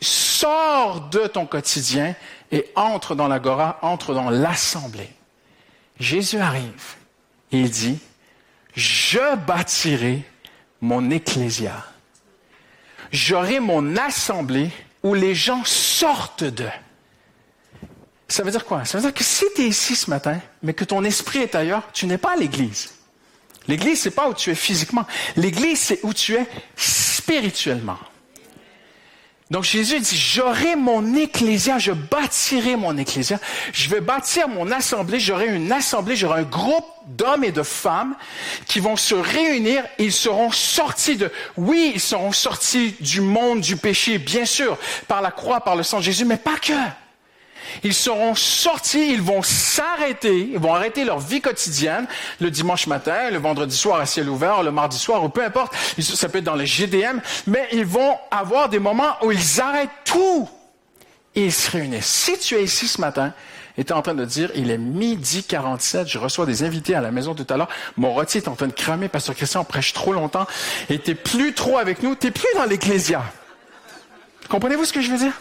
sors de ton quotidien et entre dans l'agora, entre dans l'assemblée. Jésus arrive et il dit, je bâtirai mon ecclésia. J'aurai mon assemblée où les gens sortent de. Ça veut dire quoi? Ça veut dire que si tu es ici ce matin, mais que ton esprit est ailleurs, tu n'es pas à l'église. L'église, c'est pas où tu es physiquement. L'église, c'est où tu es spirituellement. Donc Jésus dit, j'aurai mon ecclésia, je bâtirai mon ecclésia, je vais bâtir mon assemblée, j'aurai une assemblée, j'aurai un groupe d'hommes et de femmes qui vont se réunir, ils seront sortis de, oui, ils seront sortis du monde du péché, bien sûr, par la croix, par le sang de Jésus, mais pas que. Ils seront sortis, ils vont s'arrêter, ils vont arrêter leur vie quotidienne le dimanche matin, le vendredi soir à ciel ouvert, le mardi soir, ou peu importe, ça peut être dans les GDM, mais ils vont avoir des moments où ils arrêtent tout et ils se réunissent. Si tu es ici ce matin et tu es en train de dire, il est midi 47, je reçois des invités à la maison tout à l'heure, mon rôti est en train de cramer, Pasteur Christian prêche trop longtemps, et t'es plus trop avec nous, t'es plus dans l'Ecclésia. Comprenez-vous ce que je veux dire?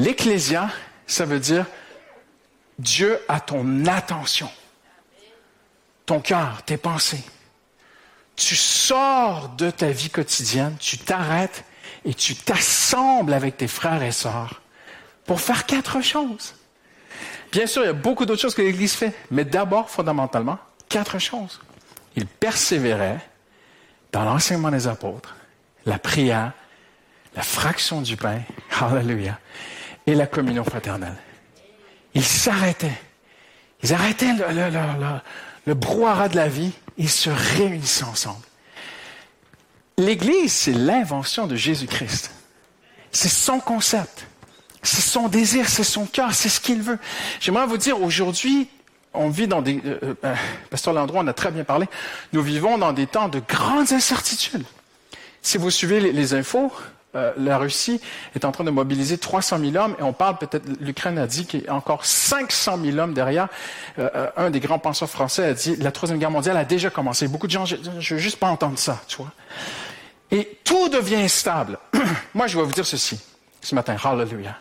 L'Ecclésia, ça veut dire Dieu a ton attention, ton cœur, tes pensées. Tu sors de ta vie quotidienne, tu t'arrêtes et tu t'assembles avec tes frères et sœurs pour faire quatre choses. Bien sûr, il y a beaucoup d'autres choses que l'Église fait, mais d'abord, fondamentalement, quatre choses. Il persévérait dans l'enseignement des apôtres, la prière, la fraction du pain, hallelujah, et la communion fraternelle. Ils s'arrêtaient. Ils arrêtaient le, brouhaha de la vie. Ils se réunissaient ensemble. L'Église, c'est l'invention de Jésus-Christ. C'est son concept. C'est son désir, c'est son cœur, c'est ce qu'il veut. J'aimerais vous dire, aujourd'hui, on vit dans des... Euh, euh, Pasteur Landreau en a très bien parlé. Nous vivons dans des temps de grandes incertitudes. Si vous suivez les infos, euh, la Russie est en train de mobiliser 300 000 hommes et on parle peut-être, l'Ukraine a dit qu'il y a encore 500 000 hommes derrière. Euh, euh, un des grands penseurs français a dit la Troisième Guerre mondiale a déjà commencé. Beaucoup de gens, je, ne veux juste pas entendre ça, tu vois. Et tout devient stable. Moi, je vais vous dire ceci ce matin. Hallelujah.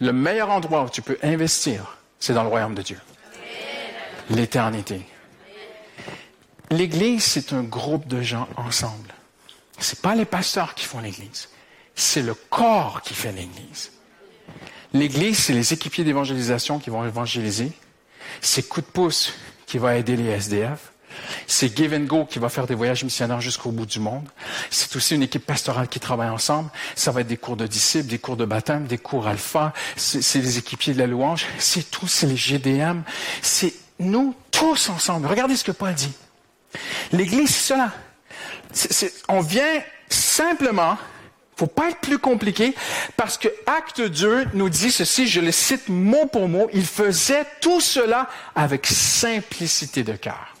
Le meilleur endroit où tu peux investir, c'est dans le royaume de Dieu. L'éternité. L'Église, c'est un groupe de gens ensemble. C'est pas les pasteurs qui font l'Église c'est le corps qui fait l'Église. L'Église, c'est les équipiers d'évangélisation qui vont évangéliser. C'est coup de pouce qui va aider les SDF. C'est Give and Go qui va faire des voyages missionnaires jusqu'au bout du monde. C'est aussi une équipe pastorale qui travaille ensemble. Ça va être des cours de disciples, des cours de baptême, des cours alpha. C'est les équipiers de la louange. C'est tout, c'est les GDM. C'est nous tous ensemble. Regardez ce que Paul dit. L'Église, c'est cela. on vient simplement faut pas être plus compliqué parce que Acte 2 nous dit ceci, je le cite mot pour mot, il faisait tout cela avec simplicité de cœur.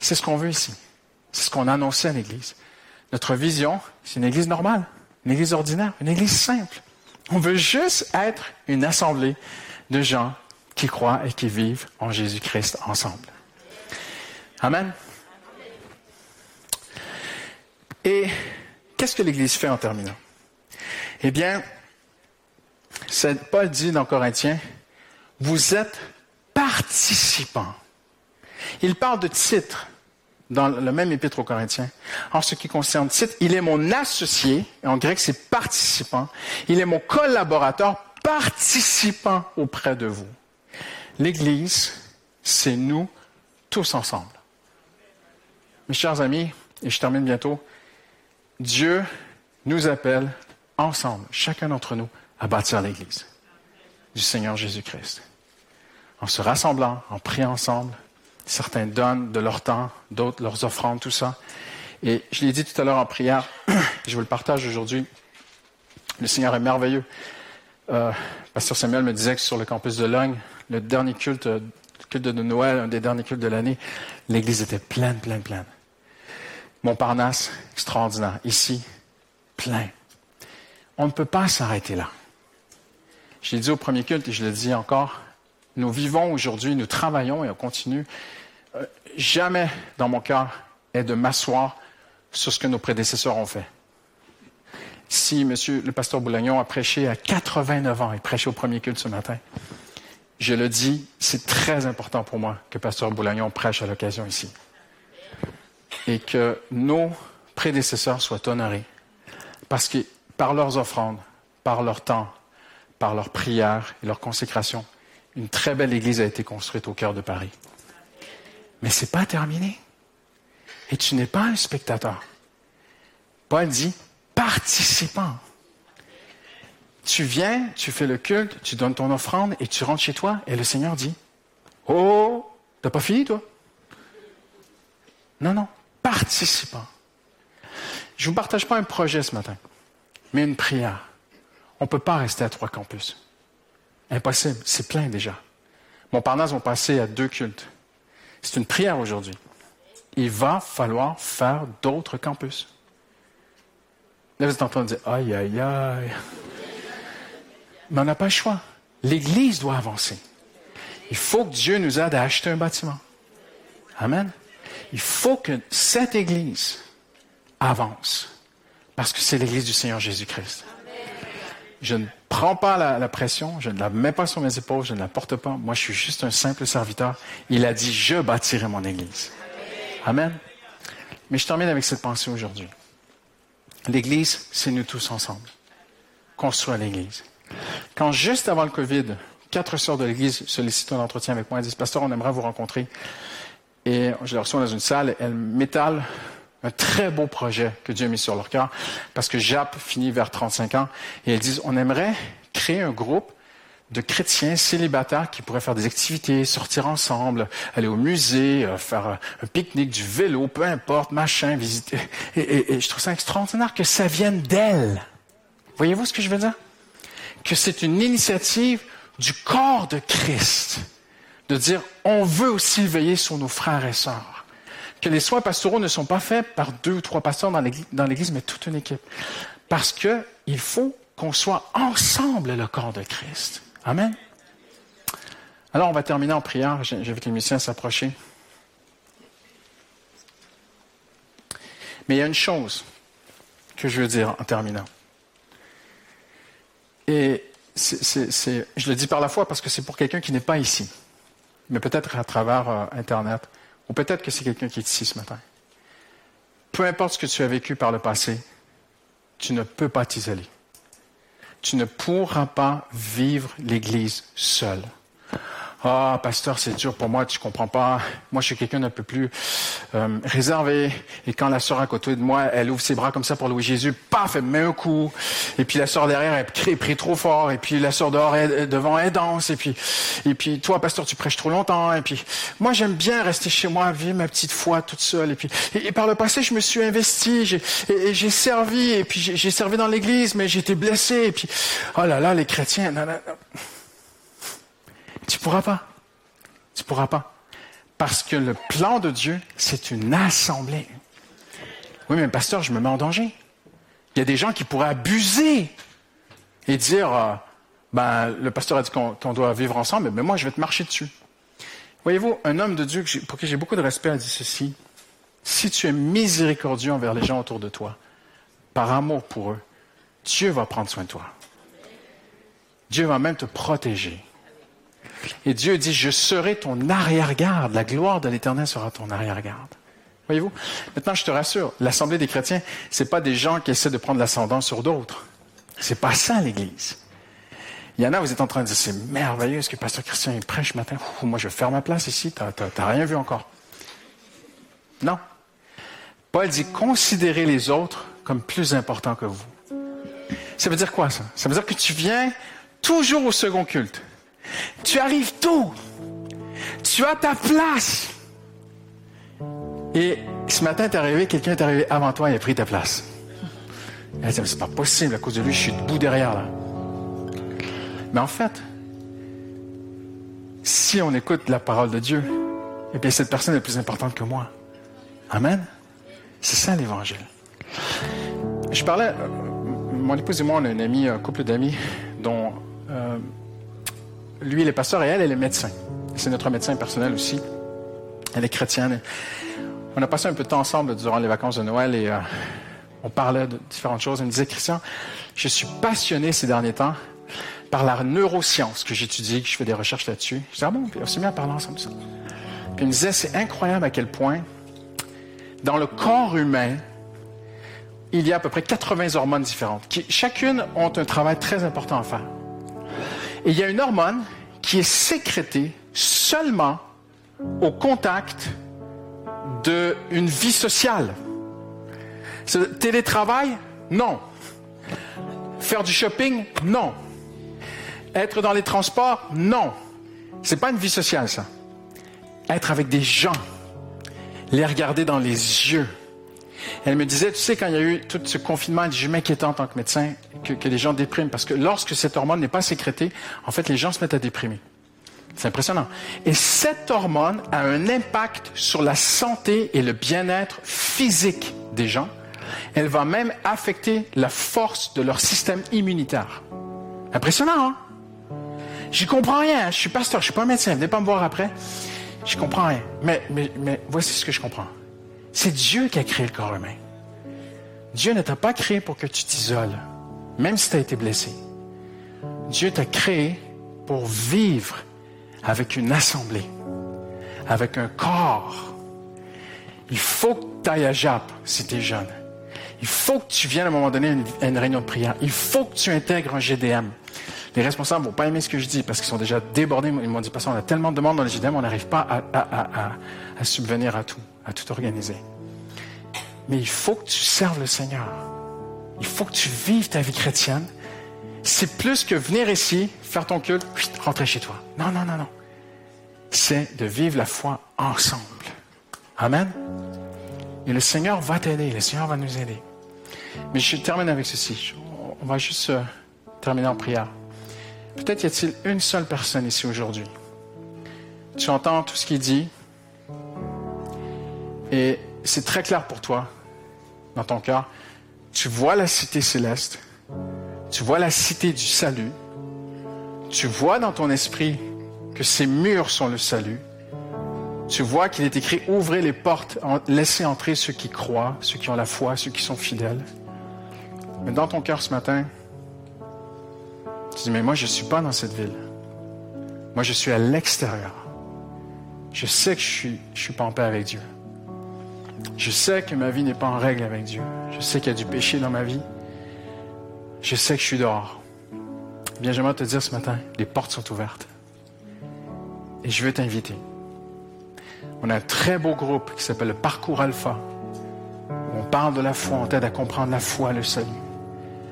C'est ce qu'on veut ici. C'est ce qu'on a à l'Église. Notre vision, c'est une Église normale, une Église ordinaire, une Église simple. On veut juste être une assemblée de gens qui croient et qui vivent en Jésus-Christ ensemble. Amen. Et qu'est-ce que l'Église fait en terminant? Eh bien, Paul dit dans Corinthiens, vous êtes participants. Il parle de titre dans le même épître aux Corinthiens. En ce qui concerne titre, il est mon associé, en grec c'est participant. Il est mon collaborateur, participant auprès de vous. L'Église, c'est nous tous ensemble. Mes chers amis, et je termine bientôt, Dieu nous appelle ensemble, chacun d'entre nous, à bâtir l'Église du Seigneur Jésus-Christ. En se rassemblant, en priant ensemble, certains donnent de leur temps, d'autres leurs offrandes, tout ça. Et je l'ai dit tout à l'heure en prière, je vous le partage aujourd'hui, le Seigneur est merveilleux. Euh, Pasteur Samuel me disait que sur le campus de Logne, le dernier culte, culte de Noël, un des derniers cultes de l'année, l'église était pleine, pleine, pleine. Montparnasse, extraordinaire. Ici, plein. On ne peut pas s'arrêter là. Je l'ai dit au premier culte et je le dis encore, nous vivons aujourd'hui, nous travaillons et on continue. Euh, jamais dans mon cœur est de m'asseoir sur ce que nos prédécesseurs ont fait. Si monsieur le pasteur Boulagnon a prêché à 89 ans, il prêchait au premier culte ce matin, je le dis, c'est très important pour moi que pasteur Boulagnon prêche à l'occasion ici. Et que nos prédécesseurs soient honorés. Parce que par leurs offrandes, par leur temps, par leurs prières et leur consécration, une très belle église a été construite au cœur de Paris. Mais ce n'est pas terminé. Et tu n'es pas un spectateur. Paul dit, participant. Tu viens, tu fais le culte, tu donnes ton offrande et tu rentres chez toi et le Seigneur dit, oh, t'as pas fini toi? Non, non, participant. Je ne vous partage pas un projet ce matin, mais une prière. On ne peut pas rester à trois campus. Impossible, c'est plein déjà. Montparnasse vont passer à deux cultes. C'est une prière aujourd'hui. Il va falloir faire d'autres campus. Vous êtes en train de dire, aïe, aïe, aïe. Mais on n'a pas le choix. L'Église doit avancer. Il faut que Dieu nous aide à acheter un bâtiment. Amen. Il faut que cette Église avance. Parce que c'est l'Église du Seigneur Jésus-Christ. Je ne prends pas la, pression, je ne la mets pas sur mes épaules, je ne la porte pas. Moi, je suis juste un simple serviteur. Il a dit, je bâtirai mon Église. Amen. Mais je termine avec cette pensée aujourd'hui. L'Église, c'est nous tous ensemble. Construire l'Église. Quand juste avant le COVID, quatre sœurs de l'Église sollicitent un entretien avec moi et disent, Pasteur, on aimerait vous rencontrer. Et je les reçois dans une salle, elles m'étalent un très beau projet que Dieu a mis sur leur cœur, parce que Jap finit vers 35 ans, et elles disent, on aimerait créer un groupe de chrétiens célibataires qui pourraient faire des activités, sortir ensemble, aller au musée, euh, faire un pique-nique, du vélo, peu importe, machin, visiter. Et, et, je trouve ça extraordinaire que ça vienne d'elle. Voyez-vous ce que je veux dire? Que c'est une initiative du corps de Christ de dire on veut aussi veiller sur nos frères et sœurs. Que les soins pastoraux ne sont pas faits par deux ou trois pasteurs dans l'Église, mais toute une équipe. Parce qu'il faut qu'on soit ensemble le corps de Christ. Amen. Alors, on va terminer en prière. J'invite les musiciens à s'approcher. Mais il y a une chose que je veux dire en terminant. Et je le dis par la foi parce que c'est pour quelqu'un qui n'est pas ici, mais peut-être à travers euh, Internet, ou peut-être que c'est quelqu'un qui est ici ce matin. Peu importe ce que tu as vécu par le passé, tu ne peux pas t'isoler tu ne pourras pas vivre l'Église seul. Ah, pasteur, c'est dur pour moi, tu comprends pas. Moi, je suis quelqu'un d'un peu plus euh, réservé. Et quand la sœur à côté de moi, elle ouvre ses bras comme ça pour louer Jésus, paf, elle met un coup. Et puis la sœur derrière, elle crie, prie trop fort. Et puis la sœur dehors, elle, devant, elle danse. Et puis, et puis toi, pasteur, tu prêches trop longtemps. Et puis, moi, j'aime bien rester chez moi, vivre ma petite foi toute seule. Et puis, et, par le passé, je me suis investi, j'ai, et, j'ai servi. Et puis, j'ai, servi dans l'Église, mais été blessé. Et puis, oh là là, les chrétiens. Tu pourras pas. Tu pourras pas. Parce que le plan de Dieu, c'est une assemblée. Oui, mais pasteur, je me mets en danger. Il y a des gens qui pourraient abuser et dire, euh, ben, le pasteur a dit qu'on doit vivre ensemble, mais moi, je vais te marcher dessus. Voyez-vous, un homme de Dieu pour qui j'ai beaucoup de respect a dit ceci. Si tu es miséricordieux envers les gens autour de toi, par amour pour eux, Dieu va prendre soin de toi. Dieu va même te protéger. Et Dieu dit, je serai ton arrière-garde. La gloire de l'Éternel sera ton arrière-garde. Voyez-vous? Maintenant, je te rassure, l'Assemblée des chrétiens, c'est pas des gens qui essaient de prendre l'ascendant sur d'autres. C'est pas ça, l'Église. Il y en a, vous êtes en train de dire, c'est merveilleux ce que Pasteur Christian prêche ce matin. moi, je ferme ma place ici, tu n'as rien vu encore. Non. Paul dit, considérez les autres comme plus importants que vous. Ça veut dire quoi, ça? Ça veut dire que tu viens toujours au second culte. Tu arrives tôt. Tu as ta place. Et ce matin, es arrivé, quelqu'un est arrivé avant toi et a pris ta place. C'est pas possible, à cause de lui, je suis debout derrière là. Mais en fait, si on écoute la parole de Dieu, eh bien, cette personne est plus importante que moi. Amen. C'est ça l'évangile. Je parlais, euh, mon épouse et moi, on a un un couple d'amis, dont euh, lui, il est pasteur et elle, elle est médecin. C'est notre médecin personnel aussi. Elle est chrétienne. On a passé un peu de temps ensemble durant les vacances de Noël et euh, on parlait de différentes choses. Elle me disait, Christian, je suis passionné ces derniers temps par la neuroscience que j'étudie, que je fais des recherches là-dessus. Je disais, ah bon, puis on s'est mis à parler ensemble. Puis elle me disait, c'est incroyable à quel point, dans le corps humain, il y a à peu près 80 hormones différentes, qui chacune ont un travail très important à faire. Et il y a une hormone qui est sécrétée seulement au contact d'une vie sociale. Télétravail? Non. Faire du shopping? Non. Être dans les transports? Non. C'est pas une vie sociale, ça. Être avec des gens. Les regarder dans les yeux. Elle me disait, tu sais, quand il y a eu tout ce confinement, je m'inquiétais en tant que médecin que, les gens dépriment parce que lorsque cette hormone n'est pas sécrétée, en fait, les gens se mettent à déprimer. C'est impressionnant. Et cette hormone a un impact sur la santé et le bien-être physique des gens. Elle va même affecter la force de leur système immunitaire. Impressionnant, hein? J'y comprends rien. Je suis pasteur, je suis pas médecin. Venez pas me voir après. Je comprends rien. Mais voici ce que je comprends. C'est Dieu qui a créé le corps humain. Dieu ne t'a pas créé pour que tu t'isoles, même si tu été blessé. Dieu t'a créé pour vivre avec une assemblée, avec un corps. Il faut que tu ailles à Jap si tu es jeune. Il faut que tu viennes à un moment donné à une, réunion de prière. Il faut que tu intègres un GDM. Les responsables vont pas aimer ce que je dis parce qu'ils sont déjà débordés. Ils m'ont dit, parce qu'on a tellement de demandes dans le GDM, on n'arrive pas à, subvenir à tout, à tout organiser. Mais il faut que tu serves le Seigneur. Il faut que tu vives ta vie chrétienne c'est plus que venir ici, faire ton culte, puis rentrer chez toi. Non, non, non, non. C'est de vivre la foi ensemble. Amen. Et le Seigneur va t'aider, le Seigneur va nous aider. Mais je termine avec ceci. On va juste euh, terminer en prière. Peut-être y a-t-il une seule personne ici aujourd'hui. Tu entends tout ce qu'il dit? Et c'est très clair pour toi, dans ton cœur. Tu vois la cité céleste, tu vois la cité du salut. Tu vois dans ton esprit que ces murs sont le salut. Tu vois qu'il est écrit ouvrez les portes, laissez entrer ceux qui croient, ceux qui ont la foi, ceux qui sont fidèles. Mais dans ton cœur ce matin, tu dis mais moi je ne suis pas dans cette ville. Moi je suis à l'extérieur. Je sais que je suis, je suis pas en paix avec Dieu. Je sais que ma vie n'est pas en règle avec Dieu. Je sais qu'il y a du péché dans ma vie. Je sais que je suis dehors. Bien, j'aimerais te dire ce matin, les portes sont ouvertes. Et je veux t'inviter. On a un très beau groupe qui s'appelle le Parcours Alpha. Où on parle de la foi, on t'aide à comprendre la foi, le salut.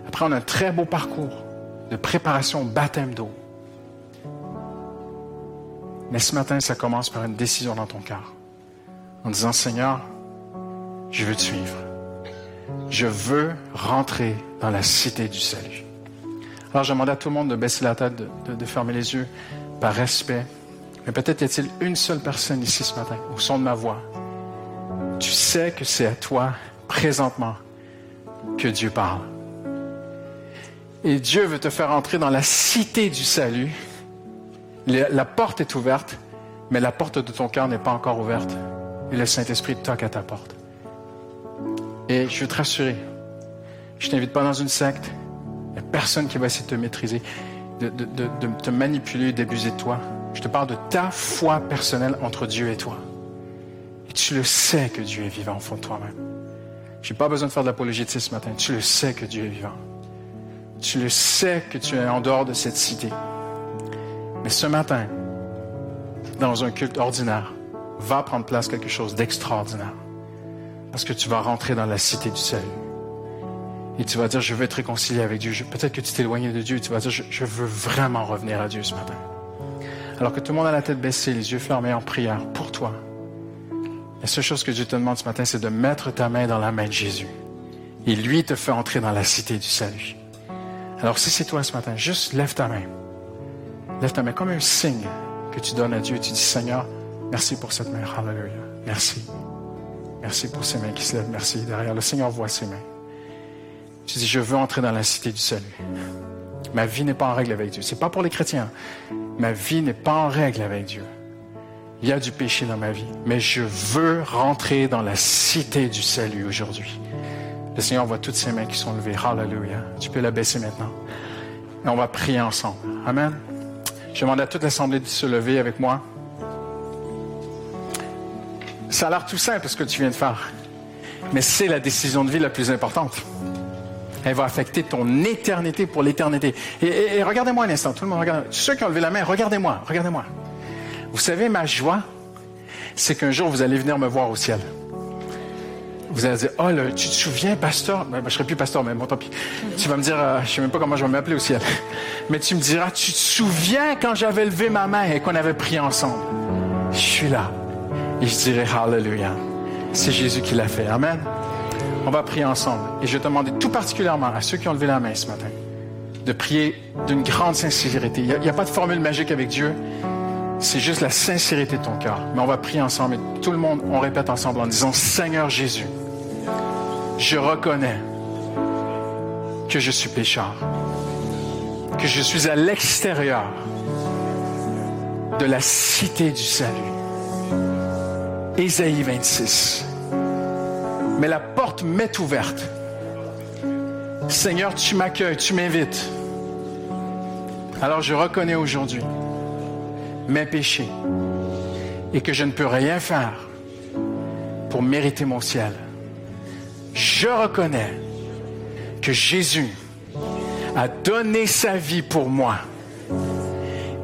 Après, on a un très beau parcours de préparation au baptême d'eau. Mais ce matin, ça commence par une décision dans ton cœur. En disant, Seigneur, je veux te suivre. Je veux rentrer dans la cité du salut. Alors, je demande à tout le monde de baisser la tête, de, fermer les yeux par respect. Mais peut-être y a-t-il une seule personne ici ce matin, au son de ma voix. Tu sais que c'est à toi, présentement, que Dieu parle. Et Dieu veut te faire entrer dans la cité du salut. La porte est ouverte, mais la porte de ton cœur n'est pas encore ouverte. Et le Saint-Esprit toque à ta porte. Et je veux te rassurer, je ne t'invite pas dans une secte. Il n'y a personne qui va essayer de te maîtriser, de, te manipuler, d'abuser de toi. Je te parle de ta foi personnelle entre Dieu et toi. Et tu le sais que Dieu est vivant au fond de toi-même. Je n'ai pas besoin de faire de l'apologétisme ce matin. Tu le sais que Dieu est vivant. Tu le sais que tu es en dehors de cette cité. Mais ce matin, dans un culte ordinaire, va prendre place quelque chose d'extraordinaire. Parce que tu vas rentrer dans la cité du salut. Et tu vas dire, je veux être réconcilié avec Dieu. Peut-être que tu t'es éloigné de Dieu. Tu vas dire, je, je, veux vraiment revenir à Dieu ce matin. Alors que tout le monde a la tête baissée, les yeux fermés en prière pour toi. La seule chose que Dieu te demande ce matin, c'est de mettre ta main dans la main de Jésus. Et lui te fait entrer dans la cité du salut. Alors si c'est toi ce matin, juste lève ta main. Lève ta main comme un signe que tu donnes à Dieu. Tu dis, Seigneur, merci pour cette main. Hallelujah. Merci. Merci pour ces mains qui se lèvent. Merci. Derrière, le Seigneur voit ces mains. Tu dis, je veux entrer dans la cité du salut. Ma vie n'est pas en règle avec Dieu. C'est pas pour les chrétiens. Ma vie n'est pas en règle avec Dieu. Il y a du péché dans ma vie, mais je veux rentrer dans la cité du salut aujourd'hui. Le Seigneur voit toutes ces mains qui sont levées. Hallelujah. Tu peux la baisser maintenant. Et on va prier ensemble. Amen. Je demande à toute l'Assemblée de se lever avec moi. Ça a l'air tout simple ce que tu viens de faire, mais c'est la décision de vie la plus importante. Elle va affecter ton éternité pour l'éternité. Et, regardez-moi un instant, tout le monde regarde. Ceux qui ont levé la main, regardez-moi, regardez-moi. Vous savez, ma joie, c'est qu'un jour, vous allez venir me voir au ciel. Vous allez dire, oh, tu te souviens, pasteur? Ben, ben, je serai plus pasteur, mais bon, tant pis. Tu vas me dire, euh, je sais même pas comment je vais m'appeler au ciel. Mais tu me diras, tu te souviens quand j'avais levé ma main et qu'on avait prié ensemble? Je suis là. Et je dirai, Hallelujah. C'est Jésus qui l'a fait. Amen. On va prier ensemble. Et je vais demander tout particulièrement à ceux qui ont levé la main ce matin de prier d'une grande sincérité. Il n'y a, pas de formule magique avec Dieu. C'est juste la sincérité de ton cœur. Mais on va prier ensemble et tout le monde, on répète ensemble en disant, Seigneur Jésus, je reconnais que je suis pécheur, que je suis à l'extérieur de la cité du salut. Ésaïe 26. Mais la porte m'est ouverte. Seigneur, tu m'accueilles, tu m'invites. Alors je reconnais aujourd'hui mes péchés et que je ne peux rien faire pour mériter mon ciel. Je reconnais que Jésus a donné sa vie pour moi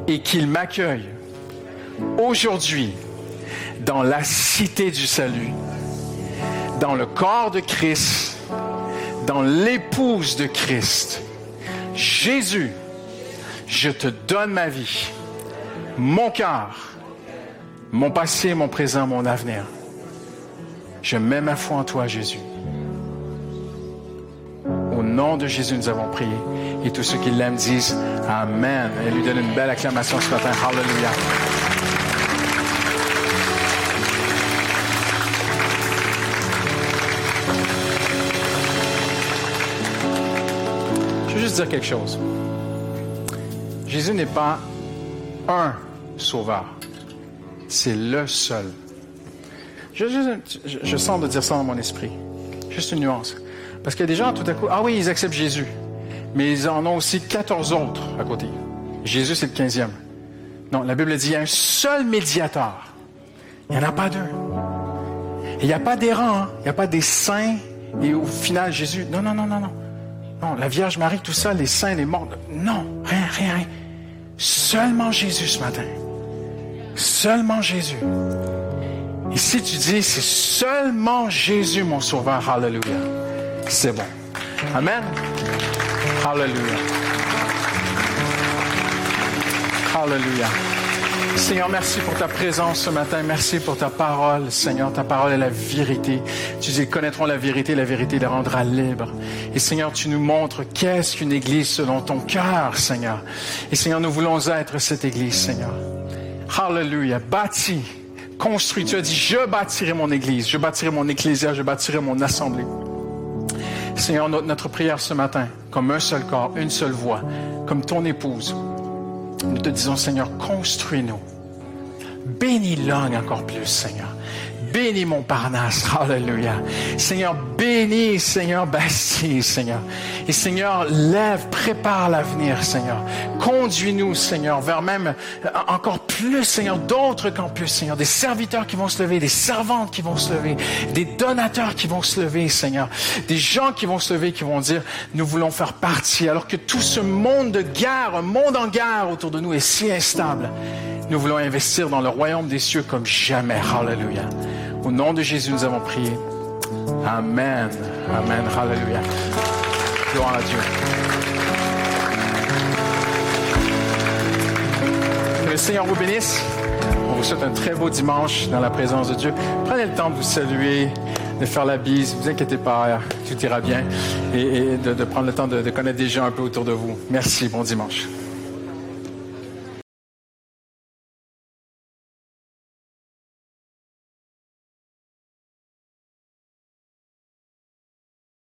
et qu'il m'accueille aujourd'hui dans la cité du salut, dans le corps de Christ, dans l'épouse de Christ. Jésus, je te donne ma vie, mon cœur, mon passé, mon présent, mon avenir. Je mets ma foi en toi, Jésus. Au nom de Jésus, nous avons prié. Et tous ceux qui l'aiment disent Amen. Et lui donne une belle acclamation ce matin. Hallelujah. Dire quelque chose. Jésus n'est pas un sauveur. C'est le seul. Je, je, sens de dire ça dans mon esprit. Juste une nuance. Parce qu'il y a des gens, tout à coup, ah oui, ils acceptent Jésus. Mais ils en ont aussi 14 autres à côté. Jésus, c'est le 15e. Non, la Bible dit, il y a un seul médiateur. Il n'y en a pas deux. il n'y a pas des rangs, hein. il n'y a pas des saints, et au final, Jésus, non, non, non, non, non. Non, la Vierge Marie, tout ça, les saints, les morts. Non, rien, rien, rien. Seulement Jésus ce matin. Seulement Jésus. Et si tu dis, c'est seulement Jésus mon sauveur, hallelujah, c'est bon. Amen. Hallelujah. Hallelujah. Seigneur, merci pour ta présence ce matin. Merci pour ta parole. Seigneur, ta parole est la vérité. Tu dis, connaîtront la vérité, la vérité les rendra libres. Et Seigneur, tu nous montres qu'est-ce qu'une église selon ton cœur, Seigneur. Et Seigneur, nous voulons être cette église, Seigneur. Hallelujah. Bâti, construit. Tu as dit, je bâtirai mon église, je bâtirai mon ecclésia, je bâtirai mon assemblée. Seigneur, notre prière ce matin, comme un seul corps, une seule voix, comme ton épouse, nous te disons, Seigneur, construis-nous. Bénis Long encore plus, Seigneur. Bénis Montparnasse. Alléluia. Seigneur, bénis, Seigneur, Bastille, Seigneur. Et Seigneur, lève, prépare l'avenir, Seigneur. Conduis-nous, Seigneur, vers même euh, encore plus, Seigneur, d'autres campus, Seigneur. Des serviteurs qui vont se lever, des servantes qui vont se lever, des donateurs qui vont se lever, Seigneur. Des gens qui vont se lever, qui vont dire, nous voulons faire partie, alors que tout ce monde de guerre, un monde en guerre autour de nous est si instable. Nous voulons investir dans le royaume des cieux comme jamais. Alléluia. Au nom de Jésus, nous avons prié. Amen. Amen. Alléluia. Gloire à Dieu. Que le Seigneur vous bénisse. On vous souhaite un très beau dimanche dans la présence de Dieu. Prenez le temps de vous saluer, de faire la bise. Ne vous inquiétez pas, tout ira bien. Et, de, prendre le temps de connaître des gens un peu autour de vous. Merci. Bon dimanche.